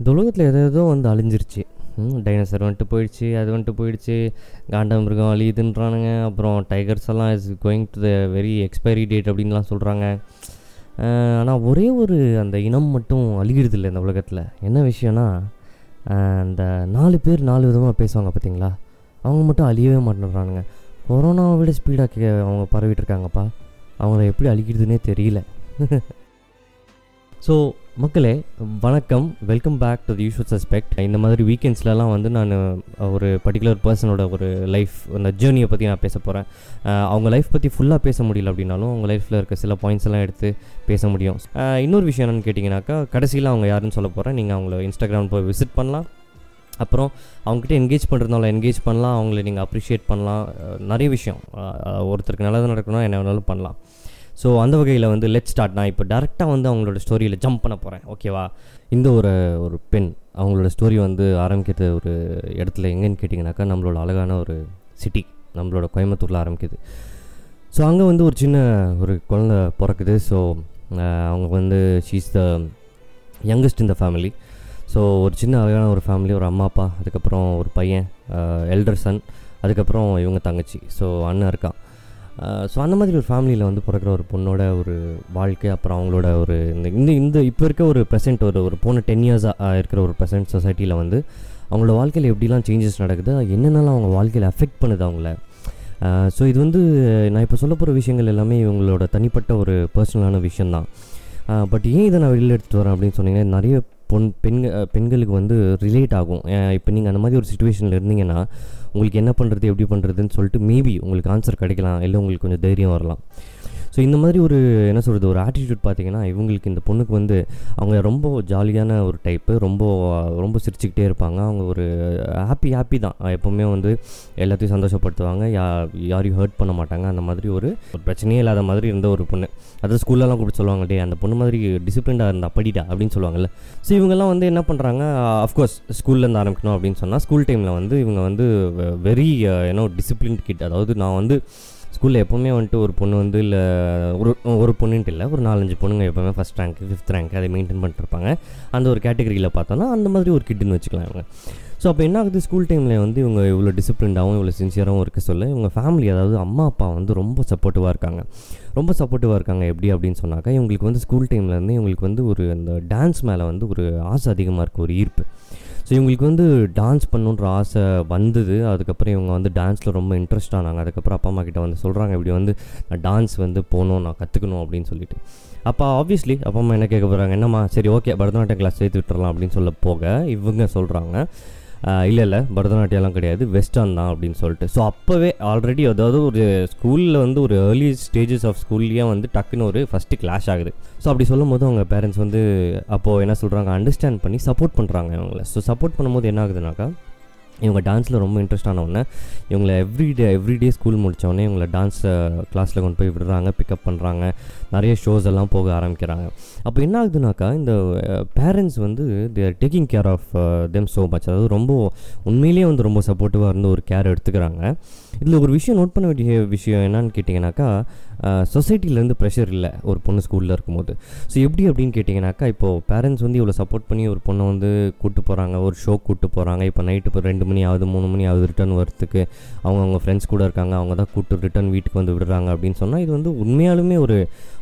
இந்த உலகத்தில் எதோ வந்து அழிஞ்சிருச்சு. டைனோசர் வந்துட்டு போயிடுச்சு அது வந்துட்டு போயிடுச்சு. காண்டாமிருகம் அழியுதுன்றானுங்க. அப்புறம் டைகர்ஸ் எல்லாம் is going to the very expiry date அப்படின்லாம் சொல்கிறாங்க ஆனால் ஒரே ஒரு அந்த இனம் மட்டும் அழிகிறது இல்லை இந்த உலகத்தில். என்ன விஷயம்னா அந்த நாலு பேர் நாலு விதமாக பேசுவாங்க பார்த்தீங்களா அவங்க மட்டும் அழியவே மாட்டேன்றானுங்க. கொரோனாவை விட ஸ்பீடாக அவங்க பரவிட்டு இருக்காங்கப்பா. அவங்கள எப்படி அழிக்கிறதுனே தெரியல. ஸோ மக்களே வணக்கம். Welcome back to the usual suspect இந்த மாதிரி வீக்கெண்ட்ஸ்லலாம் வந்து நான் ஒரு பர்டிகுலர் பர்சனோட ஒரு லைஃப் அந்த ஜேர்னியை பற்றி நான் பேச போகிறேன் அவங்க லைஃப் பற்றி ஃபுல்லாக பேச முடியல அப்படின்னாலும் அவங்க லைஃப்பில் இருக்க சில பாயிண்ட்ஸ் எல்லாம் எடுத்து பேச முடியும். இன்னொரு விஷயம் என்னென்னு கேட்டிங்கனாக்கா கடைசியில் அவங்க யாருன்னு சொல்ல போகிறேன் நீங்கள் அவங்கள இன்ஸ்டாகிராம் போய் விசிட் பண்ணலாம். அப்புறம் அவங்ககிட்ட என்கேஜ் பண்ணுறதுனால என்கேஜ் பண்ணலாம். அவங்கள நீங்கள் அப்ரிஷியேட் பண்ணலாம். நிறைய விஷயம். ஒருத்தருக்கு நல்லது நடக்கணும் என்ன வேணாலும் பண்ணலாம். ஸோ அந்த வகையில் வந்து லெட் ஸ்டார்ட் நான் இப்போ டேரெக்டாக வந்து அவங்களோட ஸ்டோரியில் ஜம்ப் பண்ண போகிறேன் ஓகேவா இந்த ஒரு ஒரு பெண் அவங்களோட ஸ்டோரி வந்து ஆரம்பிக்கிறது ஒரு இடத்துல எங்கேன்னு கேட்டிங்கனாக்கா நம்மளோட அழகான ஒரு சிட்டி நம்மளோட கோயம்புத்தூரில் ஆரம்பிக்குது. ஸோ அங்கே வந்து ஒரு சின்ன ஒரு குழந்த பிறக்குது. ஸோ அவங்க வந்து ஷீஸ் த யங்கஸ்ட் இந்த ஃபேமிலி ஸோ ஒரு சின்ன அழகான ஒரு ஃபேமிலி ஒரு அம்மா அப்பா அதுக்கப்புறம் ஒரு பையன் எல்டர் சன் அதுக்கப்புறம் இவங்க தங்கச்சி. ஸோ அண்ணன் இருக்கான். ஸோ அந்த மாதிரி ஒரு ஃபேமிலியில் வந்து பிறக்கிற ஒரு பொண்ணோட ஒரு வாழ்க்கை அப்புறம் அவங்களோட ஒரு இந்த இந்த இந்த இப்போ இருக்க ஒரு ப்ரெசென்ட் ஒரு ஒரு போன டென் இயர்ஸாக இருக்கிற ஒரு ப்ரெசென்ட் சொசைட்டியில் வந்து அவங்களோட வாழ்க்கையில் எப்படிலாம் சேஞ்சஸ் நடக்குது என்னென்னலாம் அவங்க வாழ்க்கையில் அஃபெக்ட் பண்ணுது அவங்கள. ஸோ இது வந்து நான் இப்போ சொல்ல போகிற விஷயங்கள் எல்லாமே இவங்களோட தனிப்பட்ட ஒரு பர்சனலான விஷயந்தான் பட் ஏன் இதை நான் வெளியில் எடுத்துகிட்டு வரேன் அப்படின்னு சொன்னீங்கன்னா நிறைய பொன் பெண்கள் பெண்களுக்கு வந்து ரிலேட் ஆகும். இப்போ நீங்கள் அந்த மாதிரி ஒரு சுச்சுவேஷனில் இருந்தீங்கன்னா உங்களுக்கு என்ன பண்ணுறது எப்படி பண்ணுறதுன்னு சொல்லிட்டு மேபி உங்களுக்கு ஆன்சர் கிடைக்கலாம் இல்லை உங்களுக்கு கொஞ்சம் தைரியம் வரலாம். ஸோ இந்த மாதிரி ஒரு என்ன சொல்கிறது ஒரு ஆட்டிடியூட் பார்த்தீங்கன்னா இவங்களுக்கு இந்த பொண்ணுக்கு வந்து அவங்க ரொம்ப ஜாலியான ஒரு டைப்பு ரொம்ப ரொம்ப சிரிச்சுக்கிட்டே இருப்பாங்க. அவங்க ஒரு ஹாப்பி ஹாப்பி தான். எப்போவுமே வந்து எல்லாத்தையும் சந்தோஷப்படுத்துவாங்க. யா யாரையும் ஹர்ட் பண்ண மாட்டாங்க. அந்த மாதிரி ஒரு பிரச்சனையே இல்லாத மாதிரி இருந்த ஒரு பொண்ணு. அதாவது ஸ்கூல்லலாம் கூப்பிட்டு சொல்லுவாங்க டே அந்த பொண்ணு மாதிரி டிசிப்ளின்டாக இருந்தா படிடா அப்படின்னு சொல்லுவாங்கல்ல. ஸோ இவங்கெல்லாம் வந்து என்ன பண்ணுறாங்க அஃப்கோர்ஸ் ஸ்கூல்லேருந்து ஆரம்பிக்கணும் அப்படின்னு சொன்னால் ஸ்கூல் டைமில் வந்து இவங்க வந்து வெரி ஏன்னோ டிசிப்ளின் கிட் அதாவது நான் வந்து ஸ்கூலில் எப்போவுமே வந்துட்டு ஒரு பொண்ணு வந்து இல்லை ஒரு ஒரு பொண்ணுன்ட்டு இல்லை ஒரு நாலஞ்சு பொண்ணுங்க எப்போவுமே ஃபஸ்ட் ரேங்க் ஃபிஃப்த் ரேங்க் அதை மெயின்டைன் பண்ணிட்டுருப்பாங்க. அந்த ஒரு கேட்டகரியில் பார்த்தோன்னா அந்த மாதிரி ஒரு கிட்டுன்னு வச்சுக்கலாம் இவங்க. ஸோ அப்போ என்ன ஆகுது? ஸ்கூல் டைமில் வந்து இவங்க இவ்வளோ டிசிப்ளின்டாகவும் இவ்வளோ சின்சியராகவும் இருக்க சொல்ல இவங்க ஃபேமிலி அதாவது அம்மா அப்பா வந்து ரொம்ப சப்போர்ட்டிவாக இருக்காங்க. ரொம்ப சப்போர்ட்டிவாக இருக்காங்க எப்படி அப்படின்னு சொன்னாக்கா இவங்களுக்கு வந்து ஸ்கூல் டைம்லேருந்து இவங்களுக்கு வந்து ஒரு அந்த டான்ஸ் மேலே வந்து ஒரு ஆசை அதிகமாக இருக்குது ஒரு ஈர்ப்பு. ஸோ இவங்களுக்கு வந்து டான்ஸ் பண்ணுன்ற ஆசை வந்தது. அதுக்கப்புறம் இவங்க வந்து டான்ஸில் ரொம்ப இன்ட்ரெஸ்ட் ஆனாங்க. அதுக்கப்புறம் அப்பா அம்மா கிட்ட வந்து சொல்கிறாங்க இப்படி வந்து நான் டான்ஸ் வந்து போகணும் நான் கற்றுக்கணும் அப்படின்னு சொல்லிட்டு. அப்போ ஆப்வியஸ்லி அப்பா அம்மா என்ன கேட்க போகிறாங்க என்னம்மா சரி ஓகே பரதநாட்டியம் கிளாஸ் சேர்த்து விட்டுறலாம் அப்படின்னு சொல்ல போக இவங்க சொல்கிறாங்க இல்லை இல்லை பரதநாட்டியம்லாம் கிடையாது. வெஸ்டர்ன் தான் அப்படின்னு சொல்லிட்டு. ஸோ அப்போவே ஆல்ரெடி அதாவது ஒரு ஸ்கூலில் வந்து ஒரு ஏர்லி ஸ்டேஜஸ் ஆஃப் ஸ்கூல்லேயே வந்து டக்குன்னு ஒரு ஃபஸ்ட்டு கிளாஷ் ஆகுது. ஸோ அப்படி சொல்லும் போது அவங்க பேரண்ட்ஸ் வந்து அப்போது என்ன சொல்கிறாங்க அண்டர்ஸ்டாண்ட் பண்ணி சப்போர்ட் பண்ணுறாங்க அவங்கள ஸோ சப்போர்ட் பண்ணும்போது என்ன ஆகுதுனாக்கா இவங்க டான்ஸில் ரொம்ப இன்ட்ரெஸ்ட் ஆனவுடனே இவங்களை எவ்ரிடே எவ்ரிடே ஸ்கூல் முடித்தோடனே இவங்களை டான்ஸ் கிளாஸில் கொண்டு போய் விடுறாங்க பிக்கப் பண்ணுறாங்க நிறைய ஷோஸ் எல்லாம் போக ஆரம்பிக்கிறாங்க. அப்போ என்ன ஆகுதுனாக்கா இந்த பேரண்ட்ஸ் வந்து they're taking care of them so much அதாவது ரொம்ப உண்மையிலேயே வந்து ரொம்ப சப்போர்ட்டிவாக இருந்து ஒரு கேர் எடுத்துக்கிறாங்க. இதில் ஒரு விஷயம் நோட் பண்ண வேண்டிய விஷயம் என்னன்னு கேட்டிங்கனாக்கா சொசைட்டிலேருந்து ப்ரெஷர் இல்லை ஒரு பொண்ணு ஸ்கூலில் இருக்கும்போது. ஸோ எப்படி அப்படின்னு கேட்டிங்கனாக்கா இப்போது பேரண்ட்ஸ் வந்து இவ்வளோ சப்போர்ட் பண்ணி ஒரு பொண்ணை வந்து கூப்பிட்டு போகிறாங்க ஒரு ஷோ கூப்பிட்டு போகிறாங்க இப்போ நைட்டு இப்போ ரெண்டு மணி ஆகுது மூணு மணி ஆகுது ரிட்டர்ன் வரத்துக்கு அவங்க அவங்க ஃப்ரெண்ட்ஸ் கூட இருக்காங்க அவங்க தான் கூப்பிட்டு ரிட்டர்ன் வீட்டுக்கு வந்து விடுறாங்க அப்படின்னு சொன்னால் இது வந்து உண்மையாலுமே ஒரு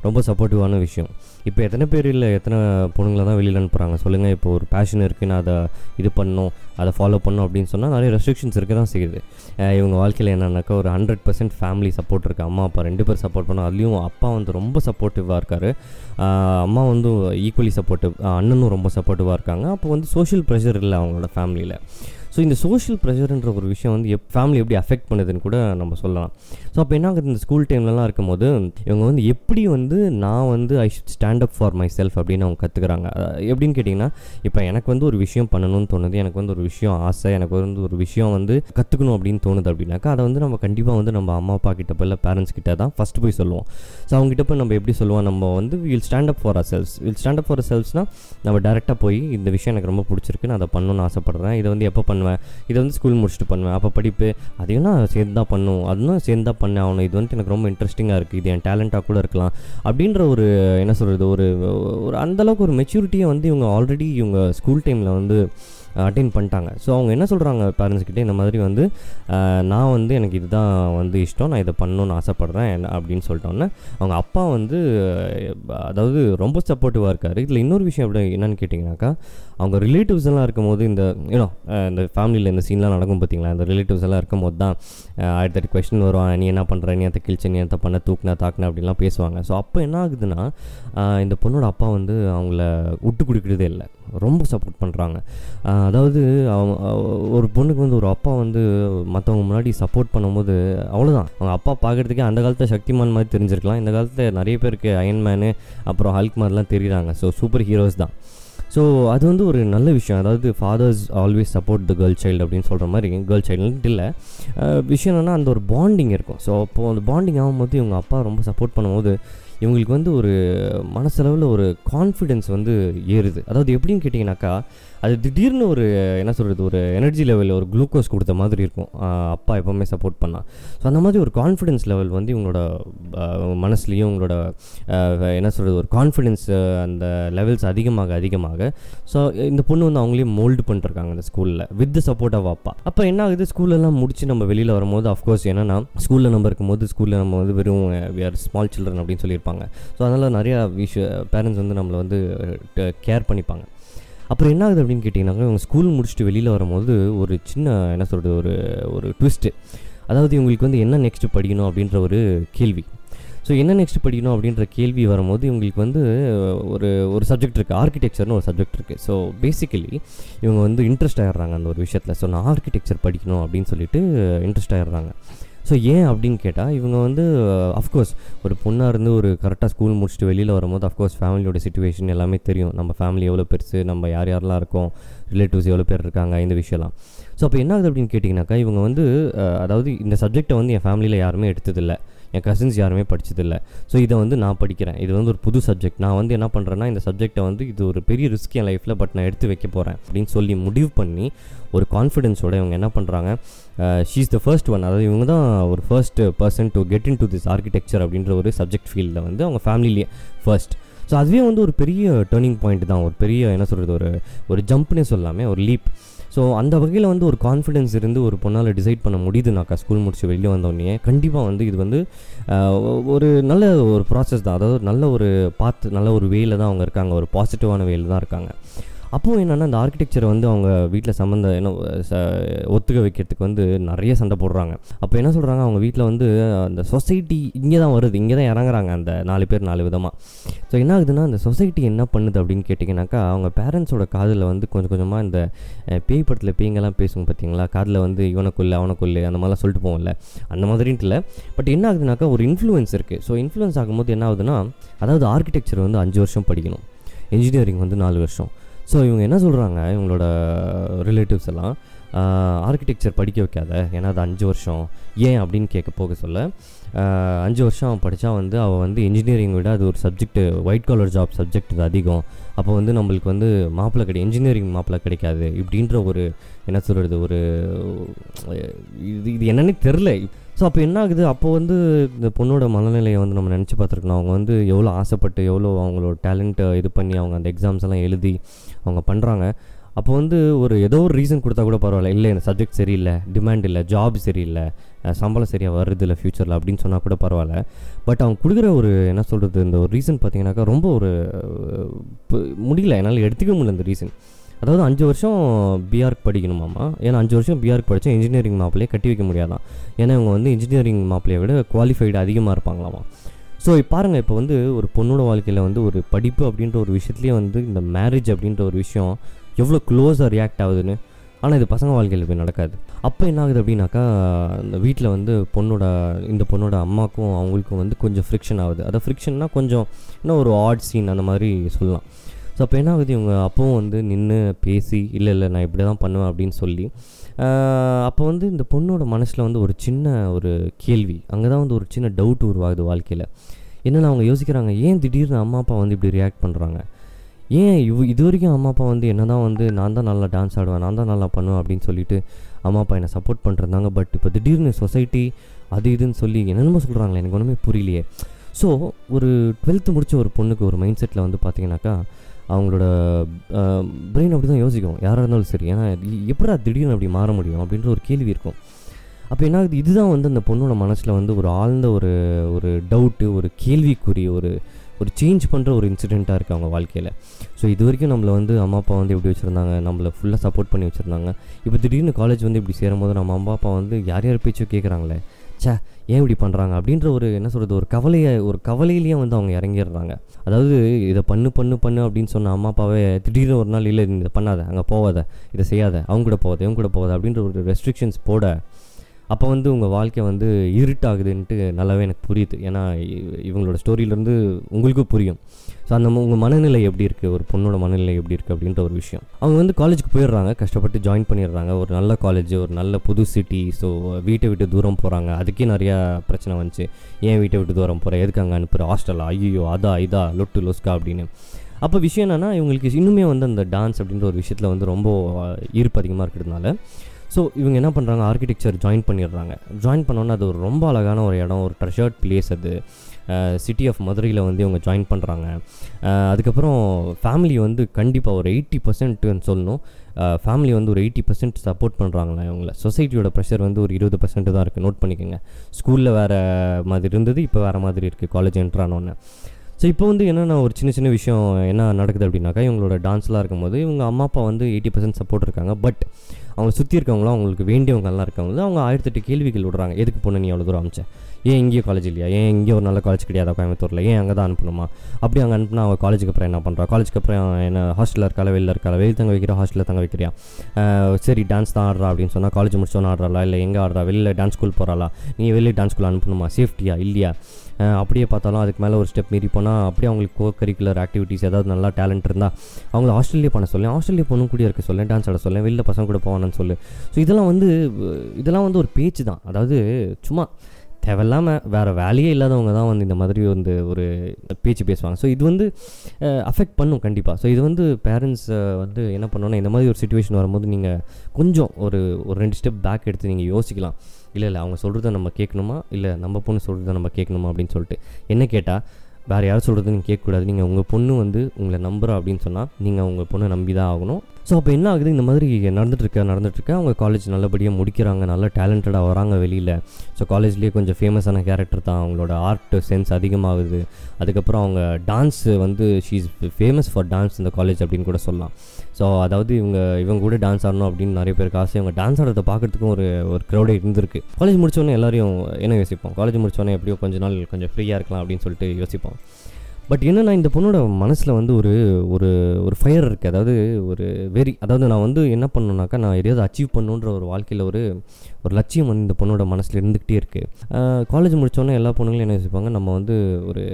ரொம்ப சப்போர்ட்டிவான விஷயம். இப்போ எத்தனை பேர் இல்லை? எத்தனை பொண்ணுங்களை தான் வெளியில் அனுப்புகிறாங்க சொல்லுங்கள் இப்போ ஒரு பேஷன் இருக்குது நான் அதை இது பண்ணணும் அதை ஃபாலோ பண்ணணும் அப்படின்னு சொன்னால் நிறைய ரெஸ்ட்ரிக்ஷன்ஸ் இருக்க தான் செய்யுது. இவங்க வாழ்க்கையில் என்னன்னாக்கா ஒரு ஹண்ட்ரட் பர்சன்ட் ஃபேமிலி சப்போர்ட் இருக்குது அம்மா அப்பா ரெண்டு பேர் சப்போர்ட் பண்ணோம் அதுலேயும் அப்பா வந்து ரொம்ப சப்போர்ட்டிவாக இருக்கார். அம்மா வந்து ஈக்குவலி சப்போர்ட்டிவ் அண்ணனும் ரொம்ப சப்போர்ட்டிவாக இருக்காங்க. அப்போ வந்து சோஷியல் ப்ரெஷர் இல்லை அவங்களோட ஃபேமிலியில் ஸோ இந்த சோஷியல் ப்ரெஷர்ன்ற ஒரு விஷயம் வந்து எப் ஃபேமிலி எப்படி அஃபெக்ட் பண்ணுதுன்னு கூட நம்ம சொல்லலாம். ஸோ அப்போ என்ன ஆகுது? இந்த ஸ்கூல் டைம்லலாம் இருக்கும்போது இவங்க வந்து எப்படி வந்து நான் வந்து I should stand up for myself அப்படின்னு அவங்க கற்றுக்குறாங்க எப்படின்னு கேட்டிங்கன்னா இப்போ எனக்கு வந்து ஒரு விஷயம் பண்ணணும்னு தோணுது எனக்கு வந்து ஒரு விஷயம் ஆசை எனக்கு வந்து ஒரு விஷயம் வந்து கற்றுக்கணும் அப்படின்னு தோணுது அப்படின்னாக்கா அதை வந்து நம்ம கண்டிப்பாக வந்து நம்ம அம்மா அப்பா கிட்ட போய் இல்லை பேரண்ட்ஸ் கிட்ட தான் ஃபஸ்ட்டு போய் சொல்லுவோம். ஸோ அவங்ககிட்ட போய் நம்ம எப்படி சொல்லுவோம்? நம்ம வந்து will stand up for ourselves will stand up for செல்ஸ்னால் நம்ம டேரெக்டாக போய் இந்த விஷயம் எனக்கு ரொம்ப பிடிச்சிருக்கு நான் அதை பண்ணணும்னு ஆசைப்பட்றேன். இதை வந்து எப்போ பண்ணுவேன்? பண்ணுவேன் இதை வந்து ஸ்கூல் முடிச்சுட்டு பண்ணுவேன். அப்போ படிப்பு அதையும் நான் சேர்ந்து தான் பண்ணும். அதுவும் சேர்ந்து தான் பண்ண ஆகணும். இது வந்து எனக்கு ரொம்ப இன்ட்ரெஸ்டிங்காக இருக்குது இது என் டேலண்ட்டாக கூட இருக்கலாம். அப்படின்ற ஒரு என்ன சொல்கிறது ஒரு ஒரு அந்தளவுக்கு ஒரு மெச்சூரிட்டியை வந்து இவங்க ஆல்ரெடி இவங்க ஸ்கூல் டைமில் வந்து அட்டைன் பண்ணிட்டாங்க. ஸோ அவங்க என்ன சொல்கிறாங்க பேரண்ட்ஸ்கிட்ட இந்த மாதிரி வந்து நான் வந்து எனக்கு இதுதான் வந்து இஷ்டம். நான் இதை பண்ணணும்னு ஆசைப்பட்றேன் என்ன- அப்படின்னு சொல்லிட்டோன்னே அவங்க அப்பா வந்து அதாவது ரொம்ப சப்போர்ட்டிவாக இருக்கார். இதில் இன்னொரு விஷயம் எப்படி என்னன்னு கேட்டிங்கனாக்கா அவங்க ரிலேட்டிவ்ஸ் எல்லாம் இருக்கும்போது இந்த யூனோ இந்த ஃபேமிலியில் இந்த சீன்லாம் நடக்கும் பார்த்தீங்களா இந்த ரிலேட்டிவ்ஸ் எல்லாம் இருக்கும்போது தான் அடுத்தடுத்து கொஸ்டின் வரும் நீ என்ன பண்ணுற நீ அதை கிழிச்ச நீ அதை பண்ண தூக்குனா தாக்குன அப்படின்லாம் பேசுவாங்க. ஸோ அப்போ என்ன ஆகுதுன்னா இந்த பொண்ணோட அப்பா வந்து அவங்கள விட்டு கொடுக்குறதே இல்லை. ரொம்ப சப்போர்ட் பண்ணுறாங்க அதாவது அவங்க ஒரு பொண்ணுக்கு வந்து ஒரு அப்பா வந்து மற்றவங்க முன்னாடி சப்போர்ட் பண்ணும்போது அவ்வளோதான் அவங்க அப்பா பார்க்குறதுக்கே அந்த காலத்தில் சக்திமான் மாதிரி தெரிஞ்சிருக்கலாம். இந்த காலத்தில் நிறைய பேருக்கு அயன்மேனு அப்புறம் ஹல்க் மாதிரிலாம் தெரியுறாங்க. ஸோ சூப்பர் ஹீரோஸ் தான். ஸோ அது வந்து ஒரு நல்ல விஷயம். அதாவது fathers always support the girl child அப்படின்னு சொல்கிற மாதிரி கேர்ள் சைல்டுன்ட்டு இல்லை. விஷயம் என்னென்னா அந்த ஒரு பாண்டிங் இருக்கும். ஸோ அப்போது அந்த பாண்டிங் ஆகும்போது இவங்க அப்பா ரொம்ப சப்போர்ட் பண்ணும்போது இவங்களுக்கு வந்து ஒரு மனசளவில் ஒரு கான்ஃபிடென்ஸ் வந்து ஏறுது. அதாவது எப்படின்னு கேட்டிங்கனாக்கா அது திடீர்னு ஒரு என்ன சொல்கிறது ஒரு எனர்ஜி லெவலில் ஒரு குளுக்கோஸ் கொடுத்த மாதிரி இருக்கும். அப்பா எப்போவுமே சப்போர்ட் பண்ணால் ஸோ அந்த மாதிரி ஒரு கான்ஃபிடென்ஸ் லெவல் வந்து இவங்களோட மனசுலேயும் உங்களோட என்ன சொல்கிறது ஒரு கான்ஃபிடென்ஸ் அந்த லெவல்ஸ் அதிகமாக அதிகமாக. ஸோ இந்த பொண்ணு வந்து அவங்களையும் மோல்டு பண்ணிருக்காங்க அந்த ஸ்கூலில் வித் சப்போர்ட் ஆஃப் அப்பா. அப்போ என்ன ஆகுது? ஸ்கூலெல்லாம் முடிச்சு நம்ம வெளியில் வரும்போது அஃப்கோர்ஸ் என்னென்னா ஸ்கூலில் நம்ம இருக்கும்போது ஸ்கூலில் நம்ம வந்து வெறும் வி ஆர் ஸ்மால் சில்ட்ரன் அப்படின்னு சொல்லியிருப்பாங்க. ஸோ அதனால் நிறையா விஷய பேரண்ட்ஸ் வந்து நம்மளை வந்து கேர் பண்ணிப்பாங்க. அப்புறம் என்ன ஆகுது அப்படின்னு கேட்டிங்கன்னாக்கா இவங்க ஸ்கூல் முடிச்சுட்டு வெளியில் வரும்போது ஒரு சின்ன என்ன சொல்கிறது ஒரு ஒரு ட்விஸ்ட்டு அதாவது இவங்களுக்கு வந்து என்ன நெக்ஸ்ட்டு படிக்கணும் அப்படின்ற ஒரு கேள்வி. ஸோ என்ன நெக்ஸ்ட் படிக்கணும் அப்படின்ற கேள்வி வரும்போது இவங்களுக்கு வந்து ஒரு ஒரு சப்ஜெக்ட் இருக்குது ஆர்கிடெக்சர்னு ஒரு சப்ஜெக்ட் இருக்குது ஸோ பேசிக்கலி இவங்க வந்து இன்ட்ரெஸ்ட் ஆகிடுறாங்க அந்த ஒரு விஷயத்தில். ஸோ நான் ஆர்கிடெக்சர் படிக்கணும் அப்படின்னு சொல்லிட்டு இன்ட்ரெஸ்ட் ஆகிடுறாங்க ஸோ ஏன் அப்படின்னு கேட்டால் இவங்க வந்து அஃப்கோர்ஸ் ஒரு பொண்ணாக இருந்து ஒரு கரெக்டாக ஸ்கூல் முடிச்சுட்டு வெளியில் வரும்போது அஃப்கோர்ஸ் ஃபேமிலியோட சுச்சுவேஷன் எல்லாமே தெரியும். நம்ம ஃபேமிலி எவ்வளோ பெருசு நம்ம யார் யாரெல்லாம் இருக்கோம் ரிலேட்டிவ்ஸ் எவ்வளோ பேர் இருக்காங்க இந்த விஷயம்லாம். ஸோ அப்போ என்ன ஆகுது அப்படின்னு கேட்டிங்கனாக்கா இவங்க வந்து அதாவது இந்த சப்ஜெக்டை வந்து என் ஃபேமிலியில் யாருமே எடுத்ததில்லை. என் கசின்ஸ் யாருமே படித்ததில்லை ஸோ இதை வந்து நான் படிக்கிறேன். இது வந்து ஒரு புது சப்ஜெக்ட் நான் வந்து என்ன பண்ணுறேன்னா இந்த சப்ஜெக்டை வந்து இது ஒரு பெரிய ரிஸ்க் என் லைஃப்பில் பட் நான் எடுத்து வைக்க போகிறேன் அப்படின்னு சொல்லி முடிவு பண்ணி ஒரு கான்ஃபிடென்ஸோட இவங்க என்ன பண்ணுறாங்க she is the first one அதாவது இவங்க தான் ஒரு first person to get into this architecture அப்படின்ற ஒரு சப்ஜெக்ட் ஃபீல்டில் வந்து அவங்க ஃபேமிலிலேயே ஃபர்ஸ்ட் ஸோ அதுவே வந்து ஒரு பெரிய டேர்னிங் பாயிண்ட் தான். ஒரு பெரிய என்ன சொல்கிறது ஒரு ஒரு ஜம்ப்னே சொல்லாமே ஒரு லீப் ஸோ அந்த வகையில் வந்து ஒரு கான்ஃபிடென்ஸ் இருந்து ஒரு பொண்ணால் டிசைட் பண்ண முடியுதுனாக்கா ஸ்கூல் முடிச்சு வெளியே வந்தோடனே கண்டிப்பாக வந்து இது வந்து ஒரு நல்ல ஒரு ப்ராசஸ் தான். அதாவது நல்ல ஒரு பாத் நல்ல ஒரு வேல தான் அவங்க இருக்காங்க. ஒரு பாசிட்டிவான வேல தான் இருக்காங்க. அப்போது என்னென்னா இந்த ஆர்கிடெக்சரை வந்து அவங்க வீட்டில் சம்மந்த என்ன ச- ஒத்துக்க வைக்கிறதுக்கு வந்து நிறைய சண்டை போடுறாங்க. அப்போ என்ன சொல்கிறாங்க அவங்க வீட்டில் வந்து அந்த சொசைட்டி இங்கே தான் வருது இங்கே தான் இறங்குறாங்க அந்த நாலு பேர் நாலு விதமாக ஸோ என்ன ஆகுதுன்னா அந்த சொசைட்டி என்ன பண்ணுது அப்படின்னு கேட்டிங்கனாக்கா அவங்க பேரண்ட்ஸோட காதில் வந்து கொஞ்சம் கொஞ்சமாக இந்த பேய் படத்தில் பேய்ங்கெல்லாம் பேசுங்க பார்த்தீங்களா காதில் வந்து இவனுக்குள்ள அவனுக்குள்ள அந்த மாதிரிலாம் சொல்லிட்டு போவோம்ல. அந்த மாதிரின்ட்டு இல்லை. பட் என்ன ஆகுதுனாக்கா ஒரு இன்ஃப்ளூயன்ஸ் இருக்குது ஸோ இன்ஃப்ளூயன்ஸ் ஆகும்போது என்ன ஆகுதுன்னா அதாவது ஆர்கிடெக்சர் வந்து அஞ்சு வருஷம் படிக்கணும். இன்ஜினியரிங் வந்து நாலு வருஷம். ஸோ இவங்க என்ன சொல்கிறாங்க இவங்களோட ரிலேட்டிவ்ஸ் எல்லாம் ஆர்கிடெக்சர் படிக்க வைக்காத. ஏன்னா அது அஞ்சு வருஷம். ஏன் அப்படின்னு கேட்க போக சொல்ல அஞ்சு வருஷம் அவன் படித்தா வந்து அவள் வந்து இன்ஜினியரிங் விட அது ஒரு subject white collar job subject இது அதிகம். அப்போ வந்து நம்மளுக்கு வந்து மாப்பிள்ளை கிடை இன்ஜினியரிங் மாப்பிள்ளை கிடைக்காது இப்படின்ற ஒரு என்ன சொல்கிறது ஒரு இது இது என்னன்னே தெரில ஸோ அப்போ என்ன ஆகுது? அப்போ வந்து இந்த பொண்ணோட மனநிலையை வந்து நம்ம நினச்சி பார்த்துருக்கணும். அவங்க வந்து எவ்வளோ ஆசைப்பட்டு எவ்வளோ அவங்களோட டேலண்ட்டை இது பண்ணி அவங்க அந்த எக்ஸாம்ஸ் எல்லாம் எழுதி அவங்க பண்ணுறாங்க அப்போ வந்து ஒரு ஏதோ ஒரு ரீசன் கொடுத்தா கூட பரவாயில்ல. இல்லை எனக்கு சப்ஜெக்ட் சரியில்லை டிமாண்ட் இல்லை ஜாப் சரியில்லை சம்பளம் சரியாக வருது இல்லை ஃப்யூச்சரில் அப்படின்னு சொன்னால் கூட பரவாயில்ல. பட் அவங்க கொடுக்குற ஒரு என்ன சொல்கிறது இந்த ஒரு ரீசன் பார்த்தீங்கன்னாக்கா ரொம்ப ஒரு முடியல. என்னால் எடுத்துக்க முடியல இந்த ரீசன் அதாவது அஞ்சு வருஷம் பிஆர்க் படிக்கணுமாமா ஏன்னா அஞ்சு வருஷம் பிஆர்க் படித்தா இன்ஜினியரிங் மாப்பிளையே கட்டி வைக்க முடியாதான். ஏன்னா இவங்க வந்து இன்ஜினியரிங் மாப்பிள்ளையை விட குவாலிஃபைடு அதிகமாக இருப்பாங்களாமா. ஸோ பாருங்கள் இப்போ வந்து ஒரு பொண்ணோட வாழ்க்கையில் வந்து ஒரு படிப்பு அப்படின்ற ஒரு விஷயத்துலேயே வந்து இந்த மேரேஜ் அப்படின்ற ஒரு விஷயம் எவ்வளோ க்ளோஸாக ரியாக்ட் ஆகுதுன்னு ஆனால் இது பசங்க வாழ்க்கையில் போய் நடக்காது. அப்போ என்ன ஆகுது அப்படின்னாக்கா இந்த வீட்டில் வந்து பொண்ணோட இந்த பொண்ணோட அம்மாக்கும் அவங்களுக்கும் வந்து கொஞ்சம் ஃப்ரிக்ஷன் ஆகுது. அதை ஃப்ரிக்ஷன்னா கொஞ்சம் இன்னும் ஒரு ஆட் சீன் அந்த மாதிரி சொல்லலாம். ஸோ அப்போ என்ன ஆகுது? இவங்க அப்பவும் வந்து நின்று பேசி இல்லை இல்லை நான் இப்படி தான் பண்ணுவேன் அப்படின்னு சொல்லி அப்போ வந்து இந்த பொண்ணோட மனசில் வந்து ஒரு சின்ன ஒரு கேள்வி அங்கே தான் வந்து ஒரு சின்ன டவுட் உருவாகுது வாழ்க்கையில். என்னென்ன அவங்க யோசிக்கிறாங்க? ஏன் திடீர்னு அம்மா அப்பா வந்து இப்படி ரியாக்ட் பண்ணுறாங்க ஏன் இவ் இது வரைக்கும் அம்மா அப்பா வந்து என்ன தான் வந்து நான் தான் நல்லா டான்ஸ் ஆடுவேன் நான் தான் நல்லா பண்ணுவேன் அப்படின்னு சொல்லிட்டு அம்மா அப்பா என்னை சப்போர்ட் பண்ணிருந்தாங்க பட் இப்போ திடீர்னு சொசைட்டி அது இதுன்னு சொல்லி என்னென்னமோ சொல்கிறாங்களே எனக்கு ஒன்றுமே புரியலையே. ஸோ ஒரு டுவெல்த்து முடித்த ஒரு பொண்ணுக்கு ஒரு மைண்ட் செட்டில் வந்து பார்த்தீங்கன்னாக்கா அவங்களோட பிரெயின் அப்படி தான் யோசிக்கும். யாராக இருந்தாலும் சரி. ஏன்னா எப்படா திடீர்னு அப்படி மாற முடியும் அப்படின்ற ஒரு கேள்வி இருக்கும். அப்போ என்ன ஆகுது? இதுதான் வந்து அந்த பொண்ணோட மனசில் வந்து ஒரு ஆழ்ந்த ஒரு ஒரு டவுட்டு ஒரு கேள்விக்குறி ஒரு ஒரு சேஞ்ச் பண்ணுற ஒரு இன்சிடெண்ட்டாக இருக்குது அவங்க வாழ்க்கையில். ஸோ இது வரைக்கும் நம்மளை வந்து அம்மா அப்பா வந்து எப்படி வச்சுருந்தாங்க? நம்மளை ஃபுல்லாக சப்போர்ட் பண்ணி வச்சுருந்தாங்க. இப்போ திடீர்னு காலேஜ் வந்து இப்படி சேரும்போது நம்ம அம்மா அப்பா வந்து யார் யார் பேச்சும் கேட்குறாங்களே ச்சே ஏன் இப்படி பண்ணுறாங்க அப்படின்ற ஒரு என்ன சொல்கிறது ஒரு கவலையை ஒரு கவலையிலேயே வந்து அவங்க இறங்கிடுறாங்க. அதாவது இதை பண்ணு பண்ணு பண்ணு அப்படின்னு சொன்ன அம்மா அப்பாவே திடீர்னு ஒரு நாள் இல்லை இதை பண்ணாத. அங்கே போகாத இதை செய்யாத. அவங்க கூட போகாத இவங்க கூட போகாத அப்படின்ற ஒரு ரெஸ்ட்ரிக்ஷன்ஸ் போட அப்போ வந்து உங்கள் வாழ்க்கை வந்து இருட்டாகுதுன்ட்டு நல்லாவே எனக்கு புரியுது. ஏன்னா இவங்களோட ஸ்டோரியிலேருந்து உங்களுக்கும் புரியும். ஸோ அந்த உங்கள் மனநிலை எப்படி இருக்குது ஒரு பொண்ணோட மனநிலை எப்படி இருக்குது அப்படின்ற ஒரு விஷயம். அவங்க வந்து காலேஜுக்கு போயிடுறாங்க. கஷ்டப்பட்டு ஜாயின் பண்ணிடுறாங்க. ஒரு நல்ல காலேஜ் ஒரு நல்ல புது சிட்டி ஸோ வீட்டை விட்டு தூரம் போகிறாங்க அதுக்கே நிறையா பிரச்சனை வந்துச்சு. ஏன் வீட்டை விட்டு தூரம் போகிறேன் எதுக்கு அங்கே அனுப்புகிற ஹாஸ்டலா ஐயோ அதா இதா? லொட்டு லொஸ்கா? அப்படின்னு. அப்போ விஷயம் என்னென்னா இவங்களுக்கு இன்னுமே வந்து அந்த டான்ஸ் அப்படின்ற ஒரு விஷயத்தில் வந்து ரொம்ப ஈர்ப்பு அதிகமாக இருக்கிறதுனால ஸோ இவங்க என்ன பண்ணுறாங்க ஆர்கிடெக்சர் ஜாயின் பண்ணிடுறாங்க. ஜாயின் பண்ணோன்னே அது ஒரு ரொம்ப அழகான ஒரு இடம் ஒரு ட்ரெஷர்ட் பிளேஸ் அது. சிட்டி ஆஃப் மதுரையில் வந்து இவங்க ஜாயின் பண்ணுறாங்க அதுக்கப்புறம் ஃபேமிலி வந்து கண்டிப்பாக ஒரு எயிட்டி பர்சன்ட்னு சொல்லணும். ஃபேமிலி வந்து ஒரு எயிட்டி பர்சன்ட் சப்போர்ட் பண்ணுறாங்களே இவங்கள. சொசைட்டியோட ப்ரெஷர் வந்து ஒரு இருபது பர்சன்ட் தான் இருக்குது நோட் பண்ணிக்கோங்க. ஸ்கூலில் வேறு மாதிரி இருந்தது இப்போ வேறு மாதிரி இருக்குது காலேஜ் என்ட்ரானோன்னு ஸோ இப்போ வந்து என்னென்ன ஒரு சின்ன சின்ன விஷயம் என்ன நடக்குது அப்படின்னாக்கா இவங்களோட டான்ஸ்லாம் இருக்கும்போது இவங்க அம்மா அப்பா வந்து எயிட்டி பர்சன்ட் சப்போர்ட் இருக்காங்க. பட் அவங்க சுற்றி இருக்கவங்களாம் அவங்களுக்கு வேண்டியவங்கலாம் இருக்கவங்க அவங்க ஆயிரத்தெட்டு கேள்விகள் விடுறாங்க. எதுக்கு பொண்ணு நீ அவ்வளோ தூரம் அமிச்ச? ஏன் இங்கேயோ காலேஜ் இல்லையா? ஏன் இங்கே ஒரு நல்ல காலேஜ் கிடையாதா கோயம்புத்தூரில்? ஏன் அங்கே தான் அனுப்பணுமா? அப்படி அங்கே அனுப்புனா அவங்க காலேஜுக்கு அப்புறம் என்ன பண்ணுறா காலேஜுக்கு அப்புறம் என்ன ஹாஸ்டலில் இருக்காளா வெளில இருக்காளா வெளியில் தங்க வைக்கிற ஹாஸ்டலில் தங்க வைக்கிறியா? சரி டான்ஸ் தான் ஆடுறா அப்படின்னு சொன்னால் காலேஜ் முடிச்சோன்னு ஆடுறாளா? இல்லை எங்கே ஆடுறா? வெளியில் டான்ஸ் ஸ்கூல் போகிறாளா நீ வெளியே டான்ஸ் ஸ்கூல் அனுப்பணுமா? சேஃப்டியா இல்லையா? அப்படியே பார்த்தாலும் அதுக்கு மேலே ஒரு ஸ்டெப் மீறி போனால் அப்படியே அவங்களுக்கு கோ கரிக்குலர் ஆக்டிவிட்டீஸ் ஏதாவது நல்லா டேலண்ட் இருந்தால் அவங்கள ஆஸ்திரேலியா பண்ண சொல்லேன் ஆஸ்திரேலியா பொண்ணு கூட இருக்க சொல்லேன் டான்ஸ் ஆட சொல்லேன் வெளில பசங்க கூட போவானு சொல்லு. ஸோ இதெல்லாம் வந்து இதெல்லாம் வந்து ஒரு பேச்சு தான். அதாவது சும்மா தேவையில்லாமல் வேறு வேலையே இல்லாதவங்க தான் வந்து இந்த மாதிரி வந்து ஒரு பேச்சு பேசுவாங்க. ஸோ இது வந்து அஃபெக்ட் பண்ணும் கண்டிப்பாக ஸோ இது வந்து பேரண்ட்ஸ் வந்து என்ன பண்ணோன்னா இந்த மாதிரி ஒரு சுச்சுவேஷன் வரும்போது நீங்கள் கொஞ்சம் ஒரு ஒரு ரெண்டு ஸ்டெப் பேக் எடுத்து நீங்கள் யோசிக்கலாம். இல்லை இல்லை அவங்க சொல்கிறத நம்ம கேட்கணுமா? இல்லை நம்ம பொண்ணு சொல்கிறத நம்ம கேட்கணுமா? அப்படின்னு சொல்லிட்டு என்ன கேட்டால் வேறு யார் சொல்கிறது நீங்கள் கேட்கக்கூடாது. நீங்கள் உங்கள் பொண்ணு வந்து உங்களை நம்புகிறோம் அப்படின்னு சொன்னால் நீங்கள் உங்கள் பொண்ணை நம்பி தான் ஆகணும். ஸோ அப்போ என்ன ஆகுது? இந்த மாதிரி நடந்துட்டுருக்க நடந்துட்டுருக்க அவங்க காலேஜ் நல்லபடியாக முடிக்கிறாங்க. நல்ல டேலண்டடாக வராங்க வெளியில். ஸோ காலேஜ்லேயே கொஞ்சம் ஃபேமஸான கேரக்டர் தான். அவங்களோட ஆர்ட் சென்ஸ் அதிகமாகுது. அதுக்கப்புறம் அவங்க டான்ஸு வந்து ஷீஸ் ஃபேமஸ் ஃபார் டான்ஸ் இந்த காலேஜ் அப்படின்னு கூட சொல்லலாம். ஸோ அதாவது இவங்க இவங்க கூட டான்ஸ் ஆடணும் அப்படின்னு நிறைய பேருக்கு ஆசை. இவங்க டான்ஸ் ஆடுறத பார்க்கறதுக்கும் ஒரு ஒரு க்ரௌடே இருந்திருக்கு. காலேஜ் முடிச்சோடனே எல்லாரையும் என்ன யோசிப்போம்? காலேஜ் முடிச்சோடனே எப்படியோ கொஞ்ச நாள் கொஞ்சம் ஃப்ரீயாக இருக்கலாம் அப்படின்னு சொல்லிட்டு யோசிப்போம். பட் என்னென்னா இந்த பொண்ணோட மனசில் வந்து ஒரு ஒரு ஒரு ஃபயர் இருக்குது அதாவது ஒரு வெறி. அதாவது நான் வந்து என்ன பண்ணணுன்னாக்கா நான் எதையாவது அச்சீவ் பண்ணுன்ற ஒரு வாழ்க்கையில் ஒரு ஒரு லட்சியம் வந்து இந்த பொண்ணோட மனசில் இருந்துக்கிட்டே இருக்குது காலேஜ் முடித்தோன்னே எல்லா பொண்ணுங்களும் என்ன யோசிப்பாங்க நம்ம வந்து ஒரு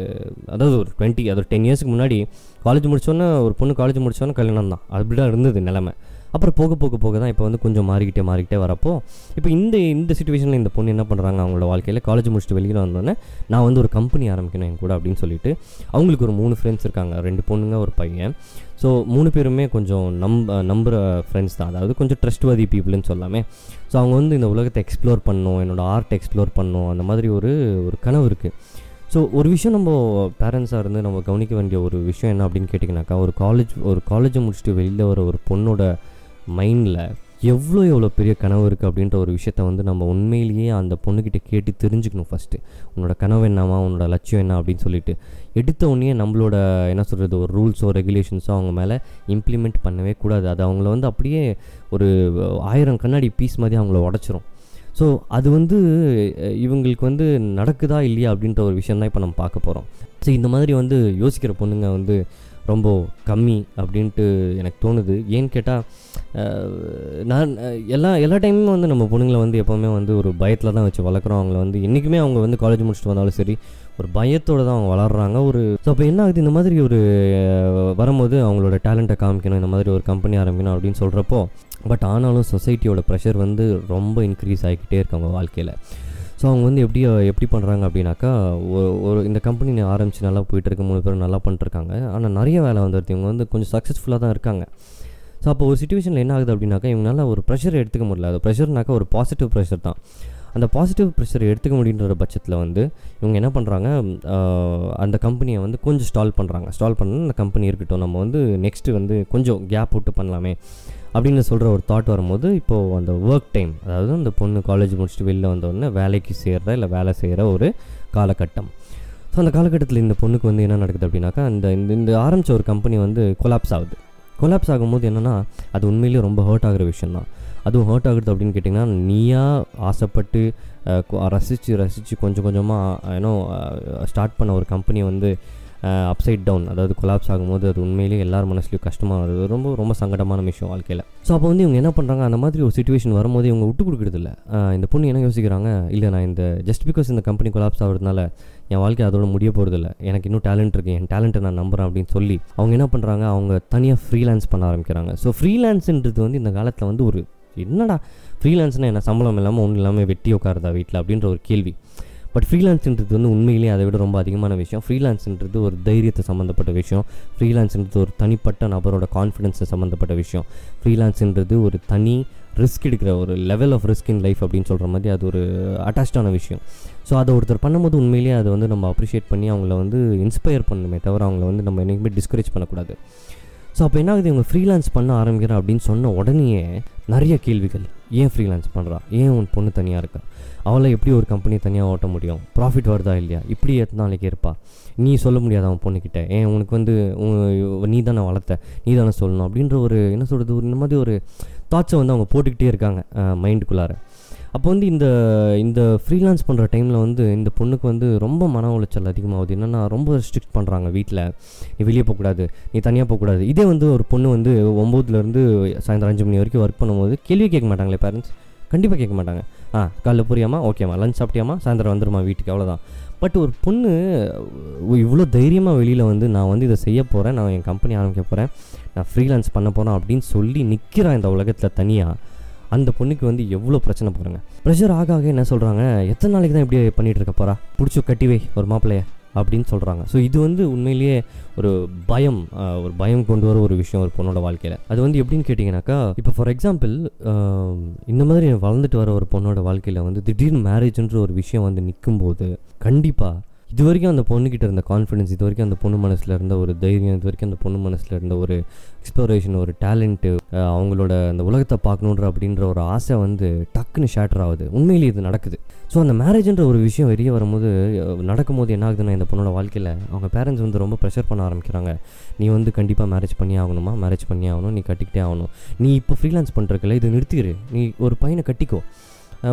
அதாவது ஒரு டுவெண்ட்டி அதாவது டென் இயர்ஸ்க்கு முன்னாடி காலேஜ் முடிச்சோன்னே ஒரு பொண்ணு காலேஜ் முடித்தோன்னே கல்யாணம் தான் அப்படி தான் இருந்தது நிலமை. அப்புறம் போக போக போக தான் இப்போ வந்து கொஞ்சம் மாறிக்கிட்டே மாறிக்கிட்டே வரப்போ இப்போ இந்த இந்த சுச்சுவேஷனில் இந்த பொண்ணு என்ன பண்ணுறாங்க அவங்களோட வாழ்க்கையில் காலேஜ் முடிச்சுட்டு வெளியில் வந்தோடனே நான் வந்து ஒரு கம்பெனி ஆரம்பிக்கணும் என் கூட அப்படின்னு சொல்லிட்டு அவங்களுக்கு ஒரு மூணு ஃப்ரெண்ட்ஸ் இருக்காங்க. ரெண்டு பொண்ணுங்க ஒரு பையன். ஸோ மூணு பேருமே கொஞ்சம் நம்ப நம்புகிற ஃப்ரெண்ட்ஸ் தான். அதாவது கொஞ்சம் ட்ரஸ்ட்வதி பீப்புள்னு சொல்லாமே. ஸோ அவங்க வந்து இந்த உலகத்தை எக்ஸ்ப்ளோர் பண்ணணும் என்னோடய ஆர்ட் எக்ஸ்ப்ளோர் பண்ணணும் அந்த மாதிரி ஒரு ஒரு கனவு இருக்குது ஸோ ஒரு விஷயம் நம்ம பேரண்ட்ஸாக இருந்து நம்ம கவனிக்க வேண்டிய ஒரு விஷயம் என்ன அப்படின்னு கேட்டிங்கனாக்கா ஒரு காலேஜ் ஒரு காலேஜை முடிச்சுட்டு வெளியில் வர ஒரு பொண்ணோட மைண்டில் எவ்வளோ எவ்வளோ பெரிய கனவு இருக்குது அப்படின்ற ஒரு விஷயத்த வந்து நம்ம உண்மையிலேயே அந்த பொண்ணுக்கிட்ட கேட்டு தெரிஞ்சுக்கணும் ஃபஸ்ட்டு உன்னோட கனவு என்னமா உன்னோட லட்சியம் என்ன அப்படின்னு சொல்லிட்டு. எடுத்த உடனே நம்மளோட என்ன சொல்கிறது ஒரு ரூல்ஸோ ரெகுலேஷன்ஸோ அவங்க மேலே இம்ப்ளிமெண்ட் பண்ணவே கூடாது. அது அவங்கள வந்து அப்படியே ஒரு ஆயிரம் கண்ணாடி பீஸ் மாதிரி அவங்கள உடச்சிரும். ஸோ அது வந்து இவங்களுக்கு வந்து நடக்குதா இல்லையா அப்படின்ற ஒரு விஷயம் தான் இப்போ நம்ம பார்க்க போகிறோம் ஸோ இந்த மாதிரி வந்து யோசிக்கிற பொண்ணுங்க வந்து ரொம்ப கம்மி அப்படின்ட்டு எனக்கு தோணுது. ஏன்னு கேட்டால் நான் எல்லா எல்லா டைமும் வந்து நம்ம பொண்ணுங்களை வந்து எப்போவுமே வந்து ஒரு பயத்தில் தான் வச்சு வளர்க்குறோம். அவங்கள வந்து என்றைக்குமே அவங்க வந்து காலேஜ் முடிச்சுட்டு வந்தாலும் சரி ஒரு பயத்தோடு தான் அவங்க வளர்கிறாங்க ஒரு ஸோ அப்போ என்ன ஆகுது? இந்த மாதிரி ஒரு வரும்போது அவங்களோட டேலண்ட்டை காமிக்கணும் இந்த மாதிரி ஒரு கம்பெனி ஆரம்பிக்கணும் அப்படின்னு சொல்கிறப்போ பட் ஆனாலும் சொசைட்டியோட ப்ரெஷர் வந்து ரொம்ப இன்க்ரீஸ் ஆகிக்கிட்டே இருக்காங்க அவங்க வாழ்க்கையில். ஸோ அவங்க வந்து எப்படி எப்படி பண்ணுறாங்க அப்படின்னாக்கா ஒரு இந்த கம்பெனி ஆரம்பித்து நல்லா போயிட்டுருக்கு மூணு பேரும் நல்லா பண்ணிட்டுருக்காங்க ஆனால் நிறைய வேலை வந்துடுது இவங்க வந்து கொஞ்சம் சக்ஸஸ்ஃபுல்லாக தான் இருக்காங்க. ஸோ அப்போ ஒரு சுச்சுவேஷனில் என்ன ஆகுது அப்படின்னாக்கா இவங்களால ஒரு ப்ரெஷர் எடுத்துக்க முடியல. அது ப்ரெஷர்னாக்கா ஒரு பாசிட்டிவ் ப்ரெஷர் தான். அந்த பாசிட்டிவ் ப்ரெஷர் எடுத்துக்க முடியுன்ற பட்சத்தில் வந்து இவங்க என்ன பண்ணுறாங்க அந்த கம்பெனியை வந்து கொஞ்சம் ஸ்டால் பண்ணுறாங்க ஸ்டால் பண்ணால் அந்த கம்பெனி இருக்கட்டும். நம்ம வந்து நெக்ஸ்ட்டு வந்து கொஞ்சம் கேப் விட்டு பண்ணலாமே. அப்படின்னு சொல்கிற ஒரு தாட் வரும்போது இப்போது அந்த ஒர்க் டைம் அதாவது அந்த பொண்ணு காலேஜ் முடிச்சுட்டு வெளில வந்தோடனே வேலைக்கு சேர்கிற இல்லை வேலை செய்கிற ஒரு காலகட்டம். ஸோ அந்த காலகட்டத்தில் இந்த பொண்ணுக்கு வந்து என்ன நடக்குது அப்படின்னாக்கா அந்த இந்த இந்த ஆரம்பித்த ஒரு கம்பெனி வந்து கொலாப்ஸ் ஆகுது. கொலாப்ஸ் ஆகும்போது என்னென்னா அது உண்மையிலேயே ரொம்ப ஹர்ட் ஆகிற விஷயம் தான் அதுவும் ஹர்ட் ஆகுறது அப்படின்னு கேட்டிங்கன்னா நீயா ஆசைப்பட்டு ரசித்து ரசித்து கொஞ்சம் கொஞ்சமாக ஏன்னோ ஸ்டார்ட் பண்ண ஒரு கம்பெனி வந்து அப்சைட் டவுன் அதாவது கொலாப்ஸ் ஆகும்போது அது உண்மையிலேயே எல்லார் மனசுலையும் கஷ்டமாக வருது. ரொம்ப ரொம்ப சங்கடமான விஷயம் வாழ்க்கையில். ஸோ அப்போ வந்து இவங்க என்ன பண்ணுறாங்க அந்த மாதிரி ஒரு சுச்சுவேஷன் வரும்போது இவங்க விட்டு கொடுக்குறது இல்லை. இந்த பொண்ணு என்ன யோசிக்கிறாங்க? இல்லை நான் இந்த ஜஸ்ட் பிகாஸ் இந்த கம்பெனி கொலாப்ஸ் ஆகிறதுனால என் வாழ்க்கை அதோட முடிய போகிறதில்ல எனக்கு இன்னும் டேலண்ட் இருக்குது என் டேலண்ட்டை நான் நம்புகிறேன் அப்படின்னு சொல்லி அவங்க என்ன பண்ணுறாங்க அவங்க தனியாக ஃப்ரீலான்ஸ் பண்ண ஆரம்பிக்கிறாங்க. ஸோ ஃப்ரீலான்ஸுன்றது வந்து இந்த காலத்தில் வந்து ஒரு என்னடா ஃப்ரீலான்ஸ்னால் என்ன? சம்பளம் இல்லாமல் ஒன்றும் இல்லாமல் வெட்டி உட்காருதா வீட்டில் அப்படின்ற ஒரு கேள்வி. பட் ஃப்ரீலான்ஸ்ன்றது வந்து உண்மையிலேயே அதை விட ரொம்ப அதிகமான விஷயம். ஃப்ரீலான்ஸுன்றது ஒரு தைரியத்தை சம்மந்தப்பட்ட விஷயம். ஃப்ரீலான்ஸுன்றது ஒரு தனிப்பட்ட நபரோட கான்ஃபிடென்ஸை சம்மந்தப்பட்ட விஷயம். ஃப்ரீலான்ஸுன்றது ஒரு தனி ரிஸ்க் எடுக்கிற ஒரு level of risk in life அப்படின்னு சொல்கிற மாதிரி அது ஒரு அட்டாச்சான விஷயம். ஸோ அதை ஒருத்தர் பண்ணும்போது உண்மையிலேயே அதை வந்து நம்ம அப்ரிஷியேட் பண்ணி அவங்கள வந்து இன்ஸ்பயர் பண்ணணுமே தவிர அவங்கள வந்து நம்ம என்றைக்குமே டிஸ்கரேஜ் பண்ணக்கூடாது. ஸோ அப்போ என்ன ஆகுது இவங்க ஃப்ரீலான்ஸ் பண்ண ஆரம்பிக்கிறா அப்படின்னு சொன்ன உடனேயே நிறைய கேள்விகள். ஏன் ஃப்ரீலான்ஸ் பண்ணுறா ஏன் உன் பொண்ணு தனியாக இருக்கா? அவளை எப்படி ஒரு கம்பெனி தனியாக ஓட்ட முடியும்? ப்ராஃபிட் வருதா இல்லையா? இப்படி எத்தனை நாளைக்கு இருப்பா? நீ சொல்ல முடியாது அவன் பொண்ணுக்கிட்ட ஏன் உனக்கு வந்து உன் நீ தானே வளர்த்த நீ தானே சொல்லணும் அப்படின்ற ஒரு என்ன சொல்கிறது ஒரு இந்த மாதிரி ஒரு தாட்ஸை வந்து அவங்க போட்டுக்கிட்டே இருக்காங்க மைண்டுக்குள்ளார அப்போ வந்து இந்த இந்த ஃப்ரீலான்ஸ் பண்ணுற டைமில் வந்து இந்த பொண்ணுக்கு வந்து ரொம்ப மன உளைச்சல் அதிகமாகுது. என்னென்னா ரொம்ப ரெஸ்ட்ரிக்ட் பண்ணுறாங்க வீட்டில் நீ வெளியே போகக்கூடாது. நீ தனியாக போகக்கூடாது. இதே வந்து ஒரு பொண்ணு வந்து ஒம்போதுலேருந்து சாயந்தரம் அஞ்சு மணி வரைக்கும் ஒர்க் பண்ணும்போது கேள்வி கேட்க மாட்டாங்களே பேரண்ட்ஸ் கண்டிப்பாக கேட்க மாட்டாங்க. ஆ காலைல புரியாமா? ஓகேம்மா லஞ்ச் சாப்பிட்டியாமா? சாயந்தரம் வந்துருமா வீட்டுக்கு? அவ்வளோதான் பட் ஒரு பொண்ணு இவ்வளோ தைரியமாக வெளியில் வந்து நான் வந்து இதை செய்ய போகிறேன் நான் என் கம்பெனி ஆரம்பிக்க போகிறேன் நான் ஃப்ரீலான்ஸ் பண்ண போகிறேன் அப்படின்னு சொல்லி நிற்கிறான் இந்த உலகத்தில் தனியாக அந்த பொண்ணுக்கு வந்து எவ்வளோ பிரச்சனை போகிறாங்க ப்ரெஷர் ஆக ஆக என்ன சொல்கிறாங்க எத்தனை நாளைக்கு தான் இப்படி பண்ணிகிட்டு இருக்க போகிறா பிடிச்சி கட்டி வை ஒரு மாப்பிள்ளைய அப்படின்னு சொல்கிறாங்க ஸோ இது வந்து உண்மையிலேயே ஒரு பயம் ஒரு பயம் கொண்டு வர ஒரு விஷயம் ஒரு பொண்ணோட வாழ்க்கையில். அது வந்து எப்படின்னு கேட்டிங்கனாக்கா இப்போ ஃபார் எக்ஸாம்பிள் இந்த மாதிரி வளர்ந்துட்டு வர ஒரு பொண்ணோட வாழ்க்கையில் வந்து திடீர்னு மேரேஜ்ன்ற ஒரு விஷயம் வந்து நிற்கும்போது கண்டிப்பாக இது வரைக்கும் அந்த பொண்ணுக்கிட்ட இருந்த கான்ஃபிடன்ஸ் இது வரைக்கும் அந்த பொண்ணு மனசில் இருந்த ஒரு தைரியம் இது வரைக்கும் அந்த பொண்ணு மனசில் இருந்த ஒரு எக்ஸ்ப்ளோரேஷன் ஒரு டேலண்ட்டு அவங்களோட அந்த உலகத்தை பார்க்கணுன்ற அப்படின்ற ஒரு ஆசை வந்து டக்குன்னு ஷேட்டர் ஆகுது. உண்மையிலேயே இது நடக்குது. ஸோ அந்த மேரேஜ்ன்ற ஒரு விஷயம் வெளியே வரும்போது நடக்கும்போது என்ன ஆகுதுன்னா இந்த பொண்ணோட வாழ்க்கையில் அவங்க பேரண்ட்ஸ் வந்து ரொம்ப ப்ரெஷர் பண்ண ஆரம்பிக்கிறாங்க. நீ வந்து கண்டிப்பாக மேரேஜ் பண்ணி ஆகணுமா? மேரேஜ் பண்ணி ஆகணும். நீ கட்டிக்கிட்டே ஆகணும். நீ இப்போ ஃப்ரீலான்ஸ் பண்ணுறக்கில்ல இது நிறுத்திடு நீ ஒரு பையனை கட்டிக்கோ.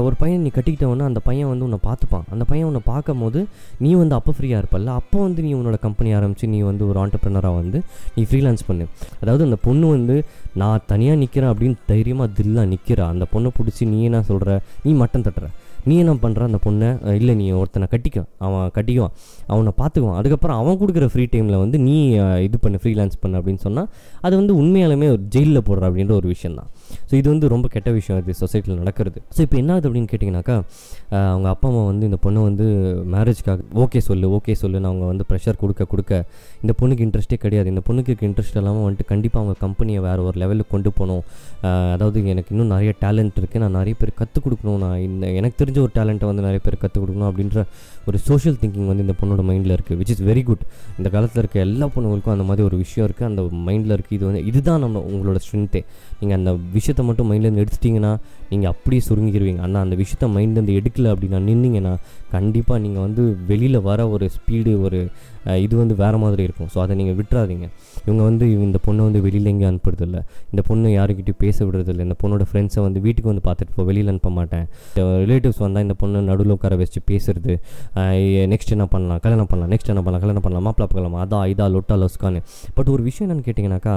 ஒரு பையன் நீ கட்டிக்கிட்டவொன்னே அந்த பையன் வந்து உன்னை பார்த்துப்பான். அந்த பையன் உன்னை பார்க்கும் போது நீ வந்து அப்போ ஃப்ரீயாக இருப்பல்ல. அப்போ வந்து நீ உன்னோட கம்பெனி ஆரம்பித்து நீ வந்து ஒரு ஆண்டர்பிரினராக வந்து நீ ஃப்ரீலான்ஸ் பண்ணு. அதாவது அந்த பொண்ணு வந்து நான் தனியாக நிற்கிறேன் அப்படின்னு தைரியமாக தில்லாக நிற்கிறா அந்த பொண்ணை பிடிச்சி நீ என்ன சொல்கிற நீ மட்டம் தட்டுற. நீ என்ன பண்ணுற அந்த பொண்ணை இல்லை நீ ஒருத்தனை கட்டிக்க. அவன் கட்டிக்குவான். அவனை பார்த்துக்குவான். அதுக்கப்புறம் அவன் கொடுக்குற ஃப்ரீ டைமில் வந்து நீ இது பண்ணு ஃப்ரீலான்ஸ் பண்ணு அப்படின்னு சொன்னால் அது வந்து உண்மையாலுமே ஒரு ஜெயிலில் போடுற அப்படின்ற ஒரு விஷயம் தான். ஸோ இது வந்து ரொம்ப கெட்ட விஷயம் இது சொசைட்டியில் நடக்கிறது. ஸோ இப்போ என்ன ஆகுது அப்படின்னு கேட்டிங்கனாக்கா அவங்க அப்பா அம்மா வந்து இந்த பொண்ணை வந்து மேரேஜ்க்காக ஓகே சொல்லு ஓகே சொல்லுன்னு அவங்க வந்து ப்ரெஷர் கொடுக்க கொடுக்க. இந்த பொண்ணுக்கு இன்ட்ரெஸ்ட்டே கிடையாது. இந்த பொண்ணுக்கு இருக்க இன்ட்ரெஸ்ட் இல்லாமல் வந்துட்டு கண்டிப்பாக அவங்க கம்பெனியை வேறு ஒரு லெவலுக்கு கொண்டு போகணும். அதாவது எனக்கு இன்னும் நிறைய டேலண்ட் இருக்குது நான் நிறைய பேர் கற்றுக் கொடுக்கணும். நான் இந்த எனக்கு தெரிஞ்ச ஒரு டேலண்ட்டை வந்து நிறைய பேர் கற்றுக் கொடுக்கணும் அப்படின்ற ஒரு சோஷியல் திங்கிங் வந்து இந்த பொண்ணோட மைண்டில் இருக்குது விச் இஸ் வெரி குட் இந்த காலத்தில் இருக்க எல்லா பொண்ணுங்களுக்கும் அந்த மாதிரி ஒரு விஷயம் இருக்குது அந்த மைண்டில் இருக்குது இது வந்து இதுதான் நம்ம உங்களோட ஸ்ட்ரென்த்தே நீங்கள் அந்த விஷயத்தை மட்டும் மைண்ட்லேருந்து எடுத்துட்டிங்கன்னா நீங்கள் அப்படியே சுருங்கிடுவீங்க ஆனால் அந்த விஷயத்த மைண்ட்லேருந்து எடுக்கல அப்படின்னா நின்னீங்கன்னா கண்டிப்பாக நீங்கள் வந்து வெளியில் வர ஒரு ஸ்பீடு ஒரு இது வந்து வேறு மாதிரி இருக்கும். ஸோ அதை நீங்கள் விட்டுறாதீங்க. இவங்க வந்து இந்த பொண்ணை வந்து வெளியில் எங்கேயும் அனுப்புறதில்ல. இந்த பொண்ணு யாருக்கிட்டையும் பேச விடுறதில்ல. இந்த பொண்ணோட ஃப்ரெண்ட்ஸை வந்து வீட்டுக்கு வந்து பார்த்துட்டு போ வெளியில் அனுப்ப மாட்டேன். ரிலேட்டிவ்ஸ் வந்தால் இந்த பொண்ணை நடுவில் உட்கார வச்சு பேசுறது. நெக்ஸ்ட் என்ன பண்ணலாம்? கல்யாணம் பண்ணலாம். நெக்ஸ்ட் என்ன பண்ணலாம்? கல்யாணம் பண்ணலாம். மாப்பிளா பார்க்கலாமா. அதா இதா லொட்டா லொஸ்கான்னு. பட் ஒரு விஷயம் என்னன்னு கேட்டிங்கனாக்கா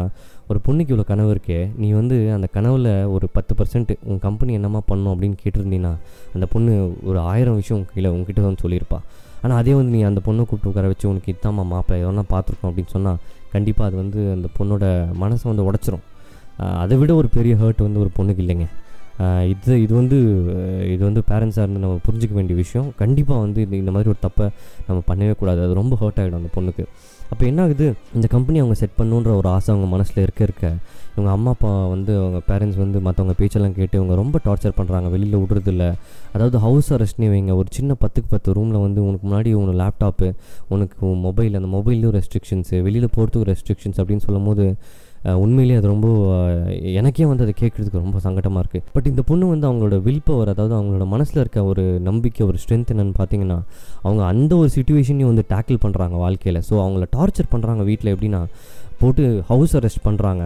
ஒரு பொண்ணுக்கு இவ்வளோ கனவு இருக்கே நீ வந்து அந்த கனவில் ஒரு பத்து பர்சன்ட் உன் கம்பெனி என்னமா பண்ணும் அப்படின்னு கேட்டிருந்தீங்கன்னா அந்த பொண்ணு ஒரு ஆயிரம் விஷயம் கீழே உங்ககிட்ட வந்து சொல்லியிருப்பா. ஆனால் அதே வந்து நீ அந்த பொண்ணை கூப்பிட்டு உட்கார வச்சு உனக்கு இதாம்மா மாப்பிள்ளை எதனா பார்த்துருக்கோம் அப்படின்னு சொன்னால் கண்டிப்பாக அது வந்து அந்த பொண்ணோட மனசை வந்து உடச்சிரும். அதை விட ஒரு பெரிய ஹர்ட் வந்து ஒரு பொண்ணுக்கு இல்லைங்க. இது இது வந்து இது வந்து பேரண்ட்ஸாக இருந்து நம்ம புரிஞ்சிக்க வேண்டிய விஷயம். கண்டிப்பாக வந்து இந்த இந்த மாதிரி ஒரு தப்பை நம்ம பண்ணவே கூடாது. அது ரொம்ப ஹர்ட் ஆகிடும் அந்த பொண்ணுக்கு. அப்போ என்ன ஆகுது? இந்த கம்பெனி அவங்க செட் பண்ணுன்ற ஒரு ஆசை அவங்க மனசில் இருக்க இருக்க இவங்க அம்மா அப்பா வந்து அவங்க பேரண்ட்ஸ் வந்து மற்றவங்க பேச்செல்லாம் கேட்டு இவங்க ரொம்ப டார்ச்சர் பண்ணுறாங்க வெளியில் விடுறதில்ல. அதாவது ஹவுஸ் அரெஸ்ட்னே வைங்க. ஒரு சின்ன பத்துக்கு பத்து ரூமில் வந்து உனக்கு முன்னாடி உனக்கு லேப்டாப்பு உனக்கு மொபைல் அந்த மொபைல்லையும் ரெஸ்ட்ரிக்ஷன்ஸு வெளியில் போகிறதுக்கு ரெஸ்ட்ரிக்ஷன்ஸ் அப்படின்னு சொல்லும் போது உண்மையிலேயே அது ரொம்ப எனக்கே வந்து அதை கேட்குறதுக்கு ரொம்ப சங்கடமாக இருக்குது பட் இந்த பொண்ணு வந்து அவங்களோட வில் பவர் அதாவது அவங்களோட மனசில் இருக்க ஒரு நம்பிக்கை ஒரு ஸ்ட்ரென்த் என்னென்னு பார்த்தீங்கன்னா அவங்க அந்த ஒரு சுச்சுவேஷனையும் வந்து டேக்கிள் பண்ணுறாங்க வாழ்க்கையில். ஸோ அவங்கள டார்ச்சர் பண்ணுறாங்க வீட்டில் எப்படின்னா போட்டு ஹவுஸ் அரெஸ்ட் பண்ணுறாங்க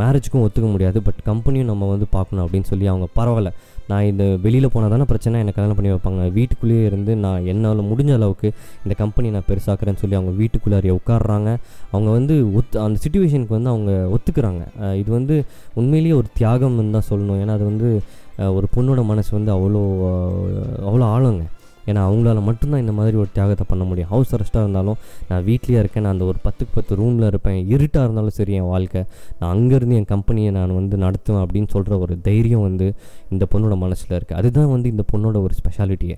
மேரேஜுக்கும் ஒத்துக்க முடியாது பட் கம்பெனியும் நம்ம வந்து பார்க்கணும் அப்படின்னு சொல்லி அவங்க பரவாயில்ல நான் இந்த வெளியில் போனால் தானே பிரச்சனை என்ன கல்யாணம் பண்ணி வைப்பாங்க. வீட்டுக்குள்ளேயே இருந்து நான் என்னால் முடிஞ்ச அளவுக்கு இந்த கம்பெனி நான் பெருசாக்குறேன்னு சொல்லி அவங்க வீட்டுக்குள்ளாரியே உட்காடுறாங்க அவங்க வந்து ஒத்து அந்த சுச்சுவேஷனுக்கு வந்து அவங்க ஒத்துக்கிறாங்க. இது வந்து உண்மையிலேயே ஒரு தியாகம்னு தான் சொல்லணும். ஏன்னா அது வந்து ஒரு பொண்ணோட மனசு வந்து அவ்வளோ அவ்வளோ ஆழங்க. ஏன்னா அவங்களால மட்டும்தான் இந்த மாதிரி ஒரு தியாகத்தை பண்ண முடியும். ஹவுஸ் அரெஸ்ட்டாக இருந்தாலும் நான் வீட்லேயே இருக்கேன் நான் அந்த ஒரு பத்துக்கு பத்து ரூமில் இருப்பேன். இருட்டாக இருந்தாலும் சரி என் வாழ்க்கை. நான் அங்கேருந்து என் கம்பெனியை நான் வந்து நடத்துவேன் அப்படின்னு சொல்கிற ஒரு தைரியம் வந்து இந்த பொண்ணோட மனசில் இருக்குது அதுதான் வந்து இந்த பொண்ணோட ஒரு ஸ்பெஷாலிட்டியே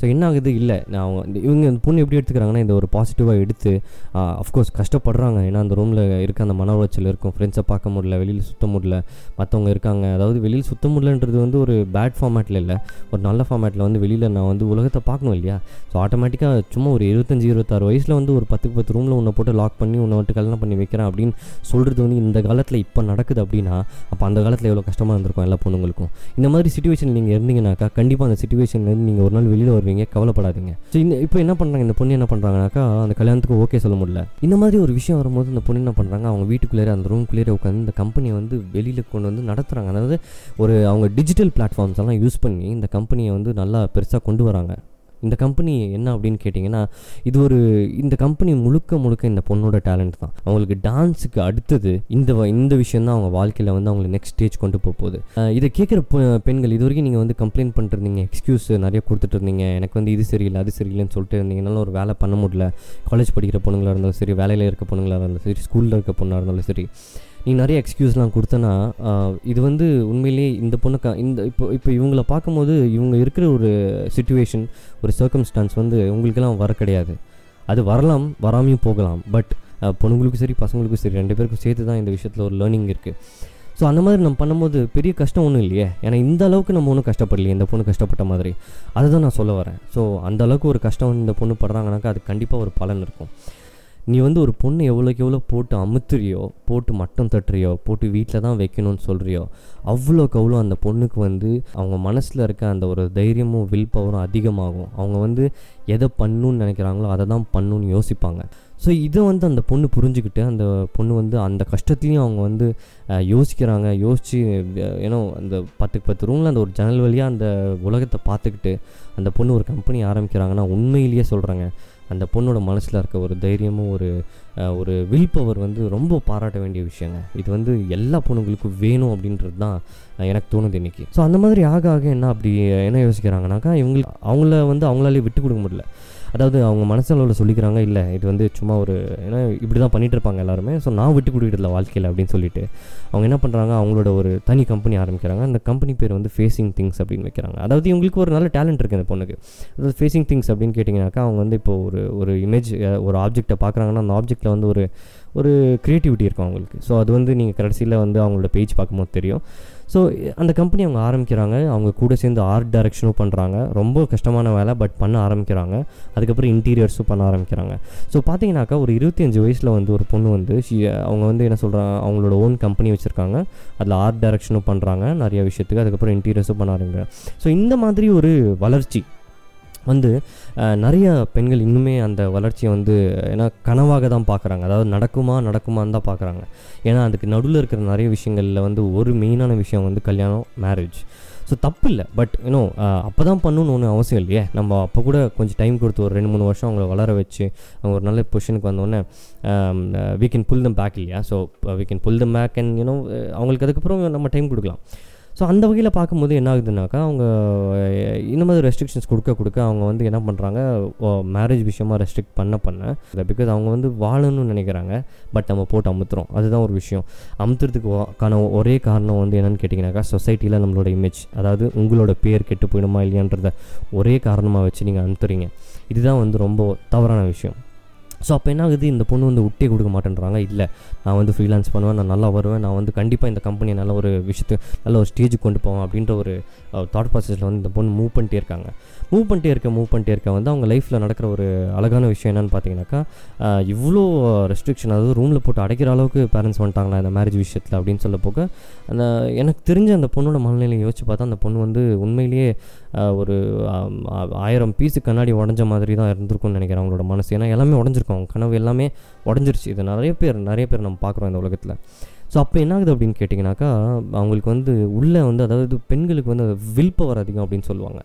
ஸோ என்ன ஆகுது? இல்லை நான் அவங்க இந்த- இவங்க இந்த பொண்ணு எப்படி எடுத்துக்கிறாங்கன்னா இந்த ஒரு பாசிட்டிவாக எடுத்து அஃப்கோர்ஸ் கஷ்டப்படுறாங்க. ஏன்னா அந்த ரூமில் இருக்க அந்த மன உளைச்சல் இருக்கும். ஃப்ரெண்ட்ஸை பார்க்க முடியல வெளியில் சுத்த முடியல. மற்றவங்க இருக்காங்க. அதாவது வெளியில் சுத்த முடியலன்றது வந்து ஒரு பேட் ஃபார்மேட்டில் இல்லை. ஒரு நல்ல ஃபார்மேட்டில் வந்து வெளியில் நான் வந்து உலகத்தை பார்க்கணும் இல்லையா? ஸோ ஆட்டோமேட்டிக்காக சும்மா ஒரு இருபத்தஞ்சி இருபத்தாறு வயசில் வந்து ஒரு பத்துக்கு பத்து ரூமில் உன்னை போட்டு லாக் பண்ணி உன்னை வந்து கல்யாணம் பண்ணி வைக்கிறேன் அப்படின்னு சொல்கிறது வந்து இந்த காலத்தில் இப்போ நடக்குது அப்படின்னா அப்போ அந்த காலத்தில் எவ்வளோ கஷ்டமாக இருந்திருக்கும் எல்லா பொண்ணுங்களுக்கும்? இந்த மாதிரி சுச்சுவேஷன் நீங்கள் இருந்தீங்கனாக்கா கண்டிப்பாக அந்த சுச்சுவேஷன்லேருந்து நீங்கள் ஒரு நாள் வெளியில் வருவீங்க கவலைப்படாதீங்க. ஸோ இந்த இப்போ என்ன பண்ணுறாங்க இந்த பொண்ணு என்ன பண்ணுறாங்கனாக்கா அந்த கல்யாணத்துக்கு ஓகே சொல்ல முடியல. இந்த மாதிரி ஒரு விஷயம் வரும்போது இந்த பொண்ணு என்ன பண்ணுறாங்க அவங்க வீட்டுக்குள்ளேயே அந்த ரூம்குள்ளேயே உட்காந்து இந்த கம்பெனியை வந்து வெளியில் கொண்டு வந்து நடத்துகிறாங்க அதாவது ஒரு அவங்க டிஜிட்டல் பிளாட்ஃபார்ம்ஸ் எல்லாம் யூஸ் பண்ணி இந்த கம்பெனியை வந்து நல்லா பெருசாக கொண்டு வராங்க. இந்த கம்பெனி என்ன அப்படின்னு கேட்டிங்கன்னா இது ஒரு இந்த கம்பெனி முழுக்க முழுக்க இந்த பொண்ணோட டேலண்ட் தான். அவங்களுக்கு டான்ஸுக்கு அடுத்தது இந்த வ- இந்த விஷயம் தான் அவங்க வாழ்க்கையில் வந்து அவங்களை நெக்ஸ்ட் ஸ்டேஜ் கொண்டு போக போகுது. இதை கேட்குற பெண்கள் இது வரைக்கும் நீங்கள் வந்து கம்ப்ளைண்ட் பண்ணிருந்தீங்க எக்ஸ்கியூஸ் நிறைய கொடுத்துட்டு இருந்தீங்க எனக்கு வந்து இது சரியில்லை அது சரியில்லைன்னு சொல்லிட்டு இருந்தீங்கனால ஒரு வேலை பண்ண முடியல. காலேஜ் படிக்கிற பொண்ணுங்களாக இருந்தாலும் சரி வேலையில் இருக்க பொண்ணுங்களாக இருந்தாலும் சரி ஸ்கூலில் இருக்க பொண்ணாக இருந்தாலும் சரி நீ நிறைய எக்ஸ்கியூஸ்லாம் கொடுத்தனா இது வந்து உண்மையிலேயே இந்த பொண்ணுக்கா இந்த இப்போ இப்போ இவங்கள பார்க்கும்போது இவங்க இருக்கிற ஒரு சுச்சுவேஷன் ஒரு சர்க்கம்ஸ்டான்ஸ் வந்து உங்களுக்கெல்லாம் வர கிடையாது. அது வரலாம் வராமையும் போகலாம் பட் பொண்ணுங்களுக்கும் சரி பசங்களுக்கும் சரி ரெண்டு பேருக்கும் சேர்த்து தான் இந்த விஷயத்தில் ஒரு லேர்னிங் இருக்குது ஸோ அந்த மாதிரி நம்ம பண்ணும்போது பெரிய கஷ்டம் ஒன்றும் இல்லையே? ஏன்னா இந்த அளவுக்கு நம்ம ஒன்றும் கஷ்டப்படலையே இந்த பொண்ணு கஷ்டப்பட்ட மாதிரி. அதை தான் நான் சொல்ல வரேன். ஸோ அந்த அளவுக்கு ஒரு கஷ்டம் இந்த பொண்ணு படுறாங்கனாக்கா அது கண்டிப்பாக ஒரு பலன் இருக்கும். நீ வந்து ஒரு பொண்ணு எவ்வளோக்கு எவ்வளோ போட்டு அமுத்துறியோ போட்டு மட்டம் தட்டுறியோ போட்டு வீட்டில் தான் வைக்கணும்னு சொல்கிறியோ அவ்வளோக்கு அவ்வளோ அந்த பொண்ணுக்கு வந்து அவங்க மனசில் இருக்க அந்த ஒரு தைரியமும் வில் பவரும் அதிகமாகும். அவங்க வந்து எதை பண்ணணுன்னு நினைக்கிறாங்களோ அதை தான் பண்ணணுன்னு யோசிப்பாங்க. ஸோ இதை வந்து அந்த பொண்ணு புரிஞ்சுக்கிட்டு அந்த பொண்ணு வந்து அந்த கஷ்டத்துலேயும் அவங்க வந்து யோசிக்கிறாங்க. யோசித்து ஏன்னோ அந்த பத்துக்கு பத்து ரூமில் அந்த ஒரு ஜன்னல் வழியாக அந்த உலகத்தை பார்த்துக்கிட்டு அந்த பொண்ணு ஒரு கம்பெனி ஆரம்பிக்கிறாங்கன்னா உண்மையிலேயே சொல்கிறாங்க அந்த பொண்ணோட மனசில் இருக்க ஒரு தைரியமும் ஒரு ஒரு வில் பவர் வந்து ரொம்ப பாராட்ட வேண்டிய விஷயங்க. இது வந்து எல்லா பொண்ணுங்களுக்கும் வேணும் அப்படின்றது தான் எனக்கு தோணுது இன்னைக்கு. ஸோ அந்த மாதிரி ஆக ஆக என்ன அப்படி என்ன யோசிக்கிறாங்கனாக்கா இவங்களுக்கு அவங்கள வந்து அவங்களாலே விட்டு கொடுக்க முடியல. அதாவது அவங்க மனசளவில் சொல்லிக்கிறாங்க இல்லை இது வந்து சும்மா ஒரு ஏன்னா இப்படி தான் பண்ணிட்டு இருப்பாங்க எல்லாருமே. ஸோ நான் விட்டு கொடுக்கறதில்ல வாழ்க்கையில் அப்படின்னு சொல்லிட்டு. அவங்க என்ன பண்ணுறாங்க அவங்களோட ஒரு தனி கம்பெனி ஆரம்பிக்கிறாங்க. அந்த கம்பெனி பேர் வந்து ஃபேஸிங் திங்ஸ் அப்படின்னு வைக்கிறாங்க. அதாவது இவங்களுக்கு ஒரு நல்ல டேலண்ட் இருக்குது அந்த பொண்ணுக்கு. அதாவது ஃபேஸிங் திங்ஸ் அப்படின்னு கேட்டிங்கனாக்கா அவங்க வந்து இப்போ ஒரு ஒரு இமேஜ் ஒரு ஆப்ஜெக்ட்டை பார்க்குறாங்கன்னா அந்த ஆப்ஜெக்ட்டில் வந்து ஒரு ஒரு க்ரியேட்டிவிட்டி இருக்கும் அவங்களுக்கு. ஸோ அது வந்து நீங்கள் கடைசியில் வந்து அவங்களோட பேஜ் பார்க்கும்போது தெரியும். ஸோ அந்த கம்பெனி அவங்க ஆரம்பிக்கிறாங்க. அவங்க கூட சேர்ந்து ஆர்ட் டைரக்ஷனும் பண்ணுறாங்க ரொம்ப கஷ்டமான வேலை பட் பண்ண ஆரம்பிக்கிறாங்க. அதுக்கப்புறம் இன்டீரியர்ஸும் பண்ண ஆரம்பிக்கிறாங்க. ஸோ பார்த்தீங்கன்னாக்கா ஒரு இருபத்தஞ்சு வயசில் வந்து ஒரு பொண்ணு வந்து அவங்க வந்து என்ன சொல்கிறாங்க அவங்களோட ஓன் கம்பெனி வச்சுருக்காங்க. அதில் ஆர்ட் டைரக்ஷனும் பண்ணுறாங்க நிறைய விஷயத்துக்கு. அதுக்கப்புறம் இன்டீரியர்ஸும் பண்ண ஆரம்பிக்கிறாங்க. ஸோ இந்த மாதிரி ஒரு வளர்ச்சி வந்து நிறைய பெண்கள் இன்னுமே அந்த வளர்ச்சியை வந்து ஏன்னா கனவாக தான் பார்க்குறாங்க. அதாவது நடக்குமா நடக்குமான்னு தான் பார்க்குறாங்க. ஏன்னா அதுக்கு நடுவில் இருக்கிற நிறைய விஷயங்களில் வந்து ஒரு மெயினான விஷயம் வந்து கல்யாணம் மேரேஜ் ஸோ தப்பு இல்லை. பட் யூனோ அப்போ தான் பண்ணணும்னு ஒன்றும் அவசியம் இல்லையே. நம்ம அப்போ கூட கொஞ்சம் டைம் கொடுத்து ஒரு ரெண்டு மூணு வருஷம் அவங்கள வளர வச்சு அவங்க ஒரு நல்ல பொசிஷனுக்கு வந்தோடனே we can pull them back இல்லையா? So we can pull them back and you know அவங்களுக்கு அதுக்கப்புறம் நம்ம டைம் கொடுக்கலாம். ஸோ அந்த வகையில் பார்க்கும்போது என்ன ஆகுதுனாக்கா அவங்க இந்த மாதிரி ரெஸ்ட்ரிக்ஷன்ஸ் கொடுக்க கொடுக்க அவங்க வந்து என்ன பண்ணுறாங்க மேரேஜ் விஷயமா ரெஸ்ட்ரிக்ட் பண்ண பண்ண பிகாஸ் அவங்க வந்து வாழணும்னு நினைக்கிறாங்க பட் நம்ம போட்டு அமுத்துறோம். அதுதான் ஒரு விஷயம். அமுத்துறதுக்கு ஒரே காரணம் வந்து என்னன்னு கேட்டிங்கனாக்கா சொசைட்டியில் நம்மளோட இமேஜ் அதாவது உங்களோட பேர் கெட்டு போயிடுமா இல்லையான்றத ஒரே காரணமாக வச்சு நீங்கள் அனுப்புறீங்க இதுதான் வந்து ரொம்ப தவறான விஷயம். ஸோ அப்போ என்ன ஆகுது இந்த பொண்ணு வந்து விட்டே கொடுக்க மாட்டேன்றாங்க. இல்லை நான் வந்து ஃப்ரீலான்ஸ் பண்ணுவேன் நான் நல்லா வருவேன் நான் வந்து கண்டிப்பாக இந்த கம்பெனியை நல்ல ஒரு விஷயத்தை நல்ல ஒரு ஸ்டேஜுக்கு கொண்டு போவேன் அப்படின்ற ஒரு uh, தாட் ப்ராசஸில் வந்து இந்த பொண்ணு மூவ் பண்ணிட்டே இருக்காங்க. மூவ் பண்ணிட்டே இருக்க மூவ் பண்ணிட்டே இருக்க வந்து அவங்க லைஃப்பில் நடக்கிற ஒரு அழகான விஷயம் என்னன்னு பார்த்தீங்கன்னாக்கா இவ்வளோ ரெஸ்ட்ரிக்ஷன் அதாவது ரூமில் போட்டு அடைக்கிற அளவுக்கு பேரண்ட்ஸ் வந்துட்டாங்களா இந்த மேரேஜ் விஷயத்தில் அப்படின்னு சொல்ல போக அந்த எனக்கு தெரிஞ்ச அந்த பொண்ணோட மனநிலையை யோசிச்சு பார்த்தா அந்த பொண்ணு வந்து உண்மையிலேயே ஒரு ஆயிரம் பீஸு கண்ணாடி உடஞ்ச மாதிரி தான் இருந்திருக்கும்னு நினைக்கிறேன் அவங்களோட மனசு. ஏன்னா எல்லாமே உடஞ்சிருக்கும். அவங்க கனவு எல்லாமே உடஞ்சிருச்சு. இது நிறைய பேர் நிறைய பேர் நம்ம பார்க்குறோம் இந்த உலகத்தில். ஸோ அப்போ என்ன ஆகுது அப்படின்னு கேட்டிங்கனாக்கா அவங்களுக்கு வந்து உள்ளே வந்து அதாவது பெண்களுக்கு வந்து வில் பவர் அதிகம் அப்படின்னு சொல்லுவாங்க.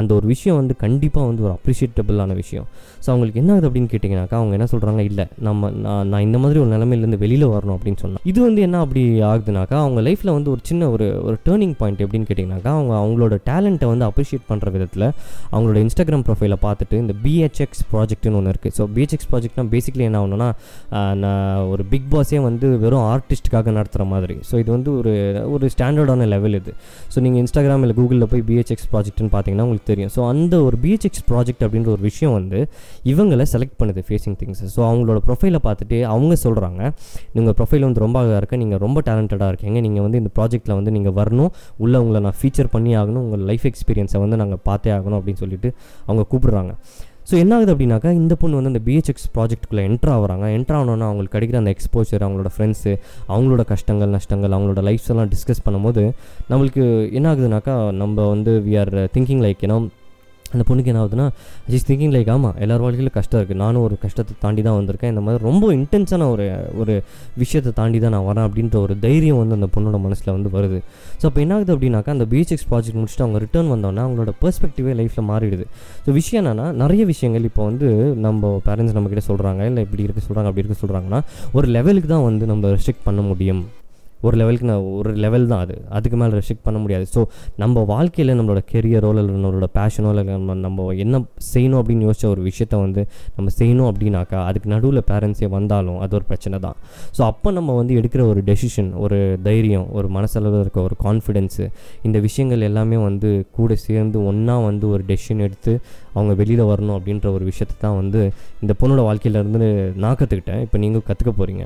அந்த ஒரு விஷயம் வந்து கண்டிப்பாக வந்து ஒரு அப்ரிஷியேட்டபிளான விஷயம். ஸோ அவங்களுக்கு என்ன ஆகுது அப்படின்னு கேட்டிங்கனாக்கா அவங்க என்ன சொல்கிறாங்க இல்லை நம்ம நான் நான் இந்த மாதிரி ஒரு நிலமையிலேருந்து வெளியில் வரணும் அப்படின்னு சொன்னால் இது வந்து என்ன அப்படி ஆகுதுனாக்கா அவங்க லைஃப்பில் வந்து ஒரு சின்ன ஒரு ஒரு டேர்னிங் பாயிண்ட் எப்படின்னு கேட்டிங்கனாக்கா அவங்க அவங்களோட டேலண்ட்டை வந்து அப்ரிஷியேட் பண்ணுற விதத்தில் அவங்களோட இன்ஸ்டாகிராம் ப்ரொஃபைலை பார்த்துட்டு இந்த பிஹெச்எக்ஸ் ப்ராஜெக்ட்னு ஒன்று இருக்குது ஸோ பிஹெச்எக்ஸ் ப்ராஜெக்ட்னா பேசிக்கலி என்ன ஆகணும்னா நான் ஒரு பிக் பாஸே வந்து வெறும் ஆர்டிஸ்ட்டுக்காக நடத்துகிற மாதிரி. ஸோ இது வந்து ஒரு ஒரு ஸ்டாண்டர்டான லெவல் இது. ஸோ நீங்கள் இன்ஸ்டாகிராம் இல்லை கூகுளில் போய் பிஹெச்எக்ஸ் ப்ராஜெக்ட்னு பார்த்தீங்கன்னா உங்களுக்கு தெரியும். ஸோ அந்த ஒரு பிஹெச்எக்ஸ் ப்ராஜெக்ட் அப்படின்ற ஒரு விஷயம் வந்து இவங்களை செலக்ட் பண்ணுது ஃபேஸிங் திங்ஸ் ஸோ அவங்களோட ப்ரொஃபைலை பார்த்துட்டு அவங்க சொல்கிறாங்க நீங்கள் ப்ரொஃபைல் வந்து ரொம்ப அழகாக இருக்கு. நீங்கள் ரொம்ப டேலண்டடாக இருக்கீங்க. நீங்கள் வந்து இந்த ப்ராஜெக்ட்டில் வந்து நீங்கள் வரணும். உள்ளே உங்களை நான் ஃபீச்சர் பண்ணி ஆகணும். உங்கள் லைஃப் எக்ஸ்பீரியன்ஸை வந்து நாங்கள் பார்த்தே ஆகணும். அப்படின்னு சொல்லிட்டு அவங்க கூப்பிடுறாங்க. ஸோ என்ன ஆகுது அப்படின்னாக்கா இந்த பொண்ணு வந்து அந்த பிஹெச்எக்ஸ் ப்ராஜெக்ட்டுக்குள்ளே என்ட்ரு ஆகிறாங்க. என்ட்ரு ஆனோன்னா அவங்களுக்கு கிடைக்கிற அந்த எக்ஸ்போஜர் அவங்களோட ஃப்ரெண்ட்ஸு அவங்களோட கஷ்டங்கள் நஷ்டங்கள் அவங்களோட லைஃப்ஸ் எல்லாம் டிஸ்கஸ் பண்ணும்போது நம்மளுக்கு என்ன ஆகுதுனாக்கா நம்ம வந்து வி ஆர் திங்கிங் லைக் ஏன்னா அந்த பொண்ணுக்கு என்ன ஆகுதுன்னா ஜிஸ் திங்கிங் லைக் ஆமாம் எல்லார் வாழ்க்கையிலும் கஷ்டம் இருக்குது நானும் ஒரு கஷ்டத்தை தாண்டி தான் வந்திருக்கேன். இந்த மாதிரி ரொம்ப இன்டென்ஸான ஒரு ஒரு விஷயத்தை தாண்டி தான் நான் வரேன். அப்படின்ற ஒரு தைரியம் வந்து அந்த பொண்ணோட மனசில் வந்து வருது. ஸோ அப்போ என்ன ஆகுது அப்படின்னாக்கா அந்த பிஹெச்எக்ஸ் ப்ராஜெக்ட் முடிச்சுட்டு அவங்க ரிட்டர்ன் வந்தோன்னா அவங்களோட பெர்ஸ்பெக்டிவே லைஃப்பில் மாறிடுது. ஸோ விஷயம் என்னன்னா நிறைய விஷயங்கள் இப்போ வந்து நம்ம பேரண்ட்ஸ் நம்மக்கிட்ட சொல்கிறாங்க இல்லை இப்படி இருக்க சொல்கிறாங்க அப்படி இருக்க சொல்கிறாங்கன்னா ஒரு லெவலுக்கு தான் வந்து நம்ம ரெஸ்ட்ரிக்ட் பண்ண முடியும். ஒரு லெவலுக்கு நான் ஒரு லெவல் தான் அது. அதுக்கு மேலே ரெஸ்ட்ரிக்ட் பண்ண முடியாது. ஸோ நம்ம வாழ்க்கையில் நம்மளோட கெரியரோ இல்லை நம்மளோட பேஷனோ இல்லை நம்ம நம்ம என்ன செய்யணும் அப்படின்னு யோசிச்ச ஒரு விஷயத்த வந்து நம்ம செய்யணும் அப்படின்னாக்கா அதுக்கு நடுவில் பேரண்ட்ஸே வந்தாலும் அது ஒரு பிரச்சனை தான். ஸோ அப்போ நம்ம வந்து எடுக்கிற ஒரு டெசிஷன் ஒரு தைரியம் ஒரு மனசளவில் இருக்க ஒரு கான்ஃபிடென்ஸு இந்த விஷயங்கள் எல்லாமே வந்து கூட சேர்ந்து ஒன்றா வந்து ஒரு டெசிஷன் எடுத்து அவங்க வெளியில் வரணும் அப்படின்ற ஒரு விஷயத்தை தான் வந்து இந்த பொண்ணோட வாழ்க்கையிலேருந்து நான் கற்றுக்கிட்டேன் இப்போ நீங்கள் கற்றுக்க போகிறீங்க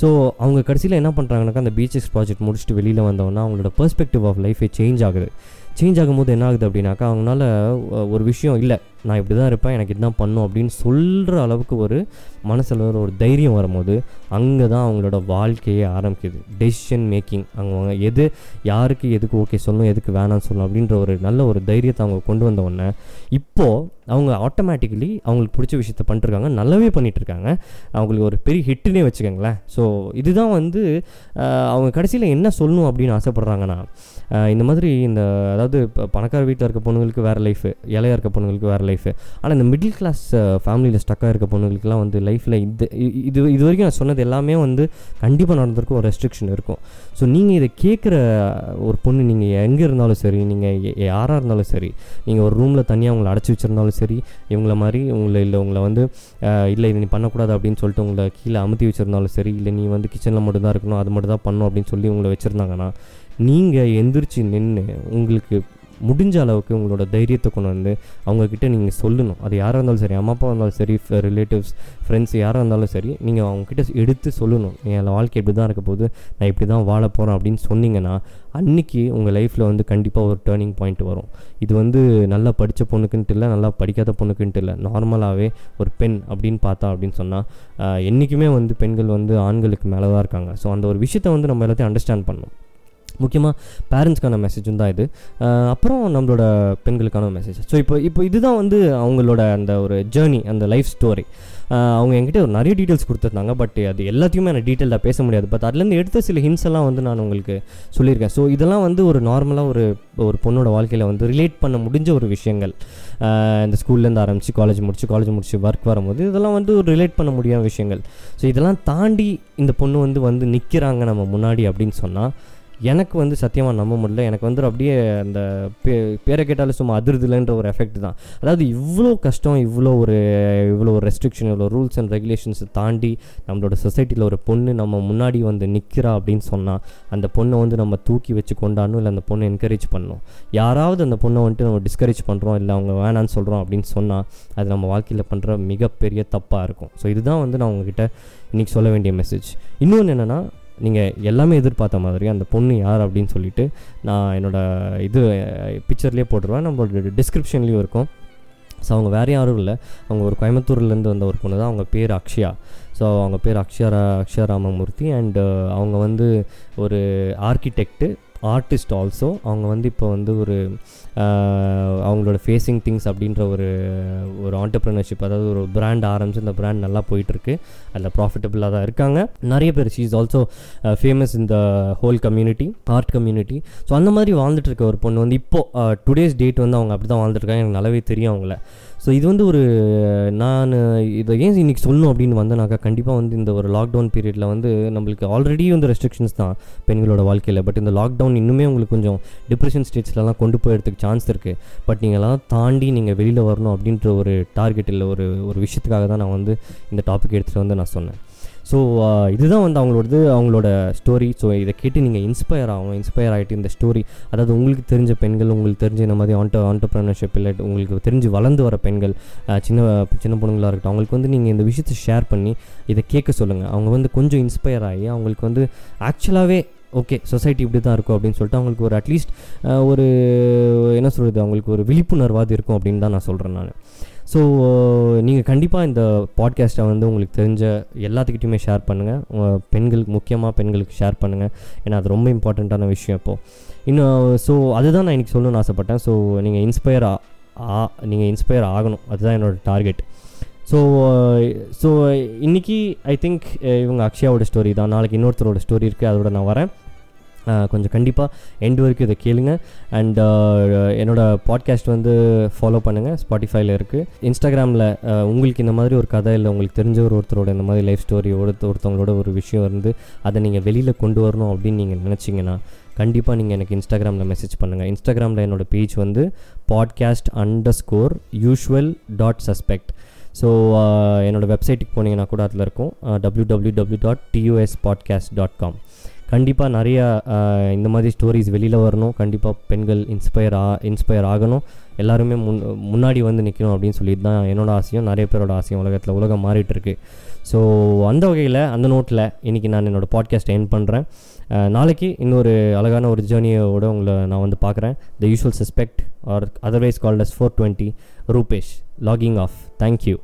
ஸோ அவங்க கடைசியில் என்ன பண்ணுறாங்கனாக்கா அந்த பிஹெச்எஸ் ப்ராஜெக்ட் முடிச்சுட்டு வெளியில் வந்தோன்னா அவங்களோட பெர்ஸ்பெக்டிவ் ஆஃப் லைஃபே சேஞ்ச் ஆகுது. சேஞ்ச் ஆகும்போது என்ன ஆகுது அப்படின்னாக்கா அவங்களால ஒரு விஷயம் இல்லை. நான் இப்படி தான் இருப்பேன் எனக்கு இதுதான் பண்ணும் அப்படின்னு சொல்கிற அளவுக்கு ஒரு மனசில் ஒரு தைரியம் வரும்போது அங்கே தான் அவங்களோட வாழ்க்கையே ஆரம்பிக்குது. டெசிஷன் மேக்கிங் அவங்க எது யாருக்கு எதுக்கு ஓகே சொல்லணும் எதுக்கு வேணாம்னு சொல்லணும் அப்படின்ற ஒரு நல்ல ஒரு தைரியத்தை அவங்க கொண்டு வந்த உடனே இப்போது அவங்க ஆட்டோமேட்டிக்கலி அவங்களுக்கு பிடிச்ச விஷயத்த பண்ணிட்டுருக்காங்க நல்லாவே பண்ணிகிட்ருக்காங்க இருக்காங்க அவங்களுக்கு ஒரு பெரிய ஹிட்டுனே வச்சுக்கோங்களேன். ஸோ இதுதான் வந்து அவங்க கடைசியில் என்ன சொல்லணும் அப்படின்னு ஆசைப்பட்றாங்கன்னா இந்த மாதிரி இந்த அதாவது இப்போ பணக்கார வீட்டில் இருக்க பொண்ணுங்களுக்கு வேறு லைஃபு இலையா இருக்க பொண்ணுங்களுக்கு வேறு லைஃபு ஆனால் இந்த மிடில் கிளாஸ் ஃபேமிலியில் ஸ்டக்காக இருக்க பொண்ணுங்களுக்குலாம் வந்து லைஃப்பில் இது இது இது வரைக்கும் நான் சொன்னது எல்லாமே வந்து கண்டிப்பாக நடந்திருக்கும் ஒரு ரெஸ்ட்ரிக்ஷன் இருக்கும். ஸோ நீங்கள் இதை கேட்குற ஒரு பொண்ணு நீங்கள் எங்கே இருந்தாலும் சரி நீங்கள் யாராக இருந்தாலும் சரி நீங்கள் ஒரு ரூமில் தனியாக உங்களை அடைச்சி வச்சிருந்தாலும் சரி இவங்கள மாதிரி உங்களை இல்லை உங்களை வந்து இல்லை இதை நீ பண்ணக்கூடாது அப்படின்னு சொல்லிட்டு உங்களை கீழே அமுத்தி வச்சுருந்தாலும் சரி இல்லை நீ வந்து கிச்சனில் மட்டும் தான் இருக்கணும் அது மட்டும் தான் பண்ணணும் அப்படின்னு சொல்லி உங்களை வச்சுருந்தாங்கன்னா நீங்கள் எந்திரிச்சு நின்று உங்களுக்கு முடிஞ்ச அளவுக்கு உங்களோட தைரியத்தை கொண்டு வந்து அவங்கக்கிட்ட நீங்கள் சொல்லணும். அது யாராக இருந்தாலும் சரி அம்மா அப்பா இருந்தாலும் சரி ரிலேட்டிவ்ஸ் ஃப்ரெண்ட்ஸ் யாராக இருந்தாலும் சரி நீங்கள் அவங்கக்கிட்ட எடுத்து சொல்லணும். என் வாழ்க்கை இப்படி தான் இருக்க போகுது நான் இப்படி தான் வாழ போகிறேன் அப்படின்னு சொன்னீங்கன்னா அன்னைக்கு உங்கள் லைஃப்பில் வந்து கண்டிப்பாக ஒரு டேர்னிங் பாயிண்ட் வரும். இது வந்து நல்லா படித்த பொண்ணுக்குன்ட்டு இல்லை நல்லா படிக்காத பொண்ணுக்குன்ட்டு இல்லை நார்மலாகவே ஒரு பெண் அப்படின்னு பார்த்தா அப்படின்னு சொன்னால் என்றைக்குமே வந்து பெண்கள் வந்து ஆண்களுக்கு மேலே தான் இருக்காங்க. ஸோ அந்த ஒரு விஷயத்தை வந்து நம்ம எல்லாத்தையும் அண்டர்ஸ்டாண்ட் பண்ணணும். முக்கியமாக பேரண்ட்ஸ்க்கான மெசேஜும் தான் இது. அப்புறம் நம்மளோட பெண்களுக்கான மெசேஜ் ஸோ இப்போ இப்போ இதுதான் வந்து அவங்களோட அந்த ஒரு ஜேர்னி அந்த லைஃப் ஸ்டோரி அவங்க என்கிட்ட ஒரு நிறைய டீட்டெயில்ஸ் கொடுத்துருந்தாங்க பட் அது எல்லாத்தையுமே நான் டீட்டெயிலாக பேச முடியாது. பட் அதுலேருந்து எடுத்த சில ஹின்ஸ் எல்லாம் வந்து நான் உங்களுக்கு சொல்லியிருக்கேன். ஸோ இதெல்லாம் வந்து ஒரு நார்மலாக ஒரு ஒரு பொண்ணோட வாழ்க்கையில் வந்து ரிலேட் பண்ண முடிஞ்ச ஒரு விஷயங்கள். இந்த ஸ்கூல்லேருந்து ஆரம்பித்து காலேஜ் முடிச்சு காலேஜ் முடிச்சு ஒர்க் வரும்போது இதெல்லாம் வந்து ஒரு ரிலேட் பண்ண முடியாத விஷயங்கள். ஸோ இதெல்லாம் தாண்டி இந்த பொண்ணு வந்து வந்து நிற்கிறாங்க நம்ம முன்னாடி அப்படின்னு சொன்னால் எனக்கு வந்து சத்தியமாக நம்ப முடியல. எனக்கு வந்து அப்படியே அந்த பே பேரை கேட்டாலும் சும்மா அதிர்தில்லைன்ற ஒரு எஃபெக்ட் தான். அதாவது இவ்வளோ கஷ்டம் இவ்வளோ ஒரு இவ்வளோ ஒரு ரெஸ்ட்ரிக்ஷன் இவ்வளோ ரூல்ஸ் அண்ட் ரெகுலேஷன்ஸ் தாண்டி நம்மளோட சொசைட்டியில் ஒரு பொண்ணு நம்ம முன்னாடி வந்து நிற்கிறா அப்படின்னு சொன்னால் அந்த பொண்ணை வந்து நம்ம தூக்கி வச்சு கொண்டாடணும் இல்லை அந்த பொண்ணை என்கரேஜ் பண்ணணும். யாராவது அந்த பொண்ணை வந்துட்டு நம்ம டிஸ்கரேஜ் பண்ணுறோம் இல்லை அவங்க வேணான்னு சொல்கிறோம் அப்படின்னு சொன்னால் அது நம்ம வாழ்க்கையில் பண்ணுற மிகப்பெரிய தப்பாக இருக்கும். ஸோ இதுதான் வந்து நான் உங்ககிட்ட இன்றைக்கி சொல்ல வேண்டிய மெசேஜ் இன்னொன்று என்னென்னா நீங்கள் எல்லாமே எதிர்பார்த்த மாதிரி அந்த பொண்ணு யார் அப்படின்னு சொல்லிட்டு நான் என்னோடய இது பிக்சர்லேயே போட்டுருவேன். நம்மளோட டிஸ்கிரிப்ஷன்லேயும் இருக்கும். ஸோ அவங்க வேறு யாரும் இல்லை. அவங்க ஒரு கோயம்புத்தூர்லேருந்து வந்த ஒரு பொண்ணு தான். அவங்க பேர் அக்ஷயா. ஸோ அவங்க பேர் அக்ஷயா அக்ஷயா ராமமூர்த்தி. அண்டு அவங்க வந்து ஒரு ஆர்கிடெக்ட்டு ஆர்டிஸ்ட் ஆல்சோ அவங்க வந்து இப்போ வந்து ஒரு அவங்களோட ஃபேஸிங் திங்ஸ் அப்படின்ற ஒரு ஒரு ஆண்டர்ப்ரினர்ஷிப் அதாவது ஒரு பிராண்ட் ஆரம்பிச்சு இந்த பிராண்ட் நல்லா போயிட்டுருக்கு. அதில் ப்ராஃபிட்டபுளாக தான் இருக்காங்க. நிறைய பேர் ஷீ இஸ் ஆல்சோ ஃபேமஸ் இந்த whole community art community so அந்த மாதிரி வாழ்ந்துட்டு இருக்க ஒரு பொண்ணு வந்து இப்போது டுடேஸ் டேட் வந்து அவங்க அப்படி தான் வாழ்ந்துட்டுருக்காங்க எனக்கு நல்லாவே தெரியும் அவங்கள. ஸோ இது வந்து ஒரு நான் இதை ஏன் இன்றைக்கி சொல்லணும் அப்படின்னு வந்தேனாக்கா கண்டிப்பாக வந்து இந்த ஒரு லாக்டவுன் பீரியடில் வந்து நம்மளுக்கு ஆல்ரெடி வந்து ரெஸ்ட்ரிக்ஷன்ஸ் தான் பெண்களோட வாழ்க்கையில். பட் இந்த லாக்டவுன் இன்னுமே உங்களுக்கு கொஞ்சம் டிப்ரெஷன் ஸ்டேட்ஸ்லலாம் கொண்டு போயிடுறதுக்கு சான்ஸ் இருக்குது பட் நீங்களாம் தாண்டி நீங்கள் வெளியில் வரணும் அப்படின்ற ஒரு டார்கெட் இல்லை ஒரு ஒரு விஷயத்துக்காக தான் நான் வந்து இந்த டாபிக் எடுத்துகிட்டு வந்து நான் சொன்னேன். ஸோ uh, இதுதான் வந்து அவங்களோடது அவங்களோட ஸ்டோரி ஸோ இதை கேட்டு நீங்கள் இன்ஸ்பயர் ஆகும் இன்ஸ்பயர் ஆகிட்டு இந்த ஸ்டோரி அதாவது உங்களுக்கு தெரிஞ்ச பெண்கள் உங்களுக்கு தெரிஞ்ச இந்த மாதிரி ஆண்டோ ஆண்டர்ப்ரனர்ஷிப் இல்லை உங்களுக்கு தெரிஞ்சு வளர்ந்து வர பெண்கள் சின்ன சின்ன பொண்ணுங்களாக இருக்கட்டும் அவங்களுக்கு வந்து நீங்கள் இந்த விஷயத்தை ஷேர் பண்ணி இதை கேட்க சொல்லுங்கள் அவங்க வந்து கொஞ்சம் இன்ஸ்பயர் ஆகி அவங்களுக்கு வந்து ஆக்சுவலாகவே ஓகே சொசைட்டி இப்படி தான் இருக்கும் அப்படின்னு சொல்லிட்டு அவங்களுக்கு ஒரு அட்லீஸ்ட் ஒரு என்ன சொல்கிறது அவங்களுக்கு ஒரு விழிப்புணர்வாது இருக்கும் அப்படின்னு தான் நான் சொல்கிறேன் நான். ஸோ நீங்கள் கண்டிப்பாக இந்த பாட்காஸ்ட்டை வந்து உங்களுக்கு தெரிஞ்ச எல்லாத்துக்கிட்டையுமே ஷேர் பண்ணுங்கள் பெண்களுக்கு முக்கியமாக பெண்களுக்கு ஷேர் பண்ணுங்கள் ஏன்னா அது ரொம்ப இம்பார்ட்டண்ட்டான விஷயம் இப்போது இன்னும் ஸோ அதுதான் நான் இன்றைக்கி சொல்லணும்னு ஆசைப்பட்டேன். ஸோ நீங்கள் இன்ஸ்பயர் ஆ நீங்கள் இன்ஸ்பயர் ஆகணும். அதுதான் என்னோடய டார்கெட் ஸோ ஸோ இன்றைக்கி ஐ திங்க் இவங்க அக்ஷயாவோட ஸ்டோரி தான். நாளைக்கு இன்னொருத்தரோட ஸ்டோரி இருக்குது அதோட நான் வரேன். கொஞ்சம் கண்டிப்பாக எண்டு வரைக்கும் இதை கேளுங்க. அண்ட் என்னோடய பாட்காஸ்ட் வந்து ஃபாலோ பண்ணுங்கள் ஸ்பாட்டிஃபைல இருக்குது இன்ஸ்டாகிராமில் உங்களுக்கு இந்த மாதிரி ஒரு கதை இல்லை உங்களுக்கு தெரிஞ்ச ஒரு ஒருத்தரோட இந்த மாதிரி லைஃப் ஸ்டோரி ஒருத்தவங்களோட ஒரு விஷயம் இருந்து அதை நீங்கள் வெளியில் கொண்டு வரணும் அப்படின்னு நீங்கள் நினச்சிங்கன்னா கண்டிப்பாக நீங்கள் எனக்கு இன்ஸ்டாகிராமில் மெசேஜ் பண்ணுங்கள் இன்ஸ்டாகிராமில் என்னோடய பேஜ் வந்து podcast underscore usual dot suspect so என்னோடய வெப்சைட்டுக்கு போனீங்கன்னா கூட அதில் இருக்கும். W W W dot TUS podcast dot com கண்டிப்பாக நிறையா இந்த மாதிரி ஸ்டோரிஸ் வெளியில் வரணும். கண்டிப்பாக பெண்கள் இன்ஸ்பயர் ஆ இன்ஸ்பயர் ஆகணும். எல்லாருமே முன் முன்னாடி வந்து நிற்கணும் அப்படின்னு சொல்லிட்டு தான் என்னோடய ஆசையும் நிறைய பேரோட ஆசையும் உலகத்தில் உலகம் மாறிட்டுருக்கு ஸோ அந்த வகையில் அந்த நோட்டில் இன்றைக்கி நான் என்னோடய பாட்காஸ்ட் என் பண்ணுறேன் நாளைக்கு இன்னொரு அழகான ஒரு ஜேர்னியோட உங்களை நான் வந்து பார்க்குறேன். The usual suspect or otherwise called as four twenty Rupesh logging off thank you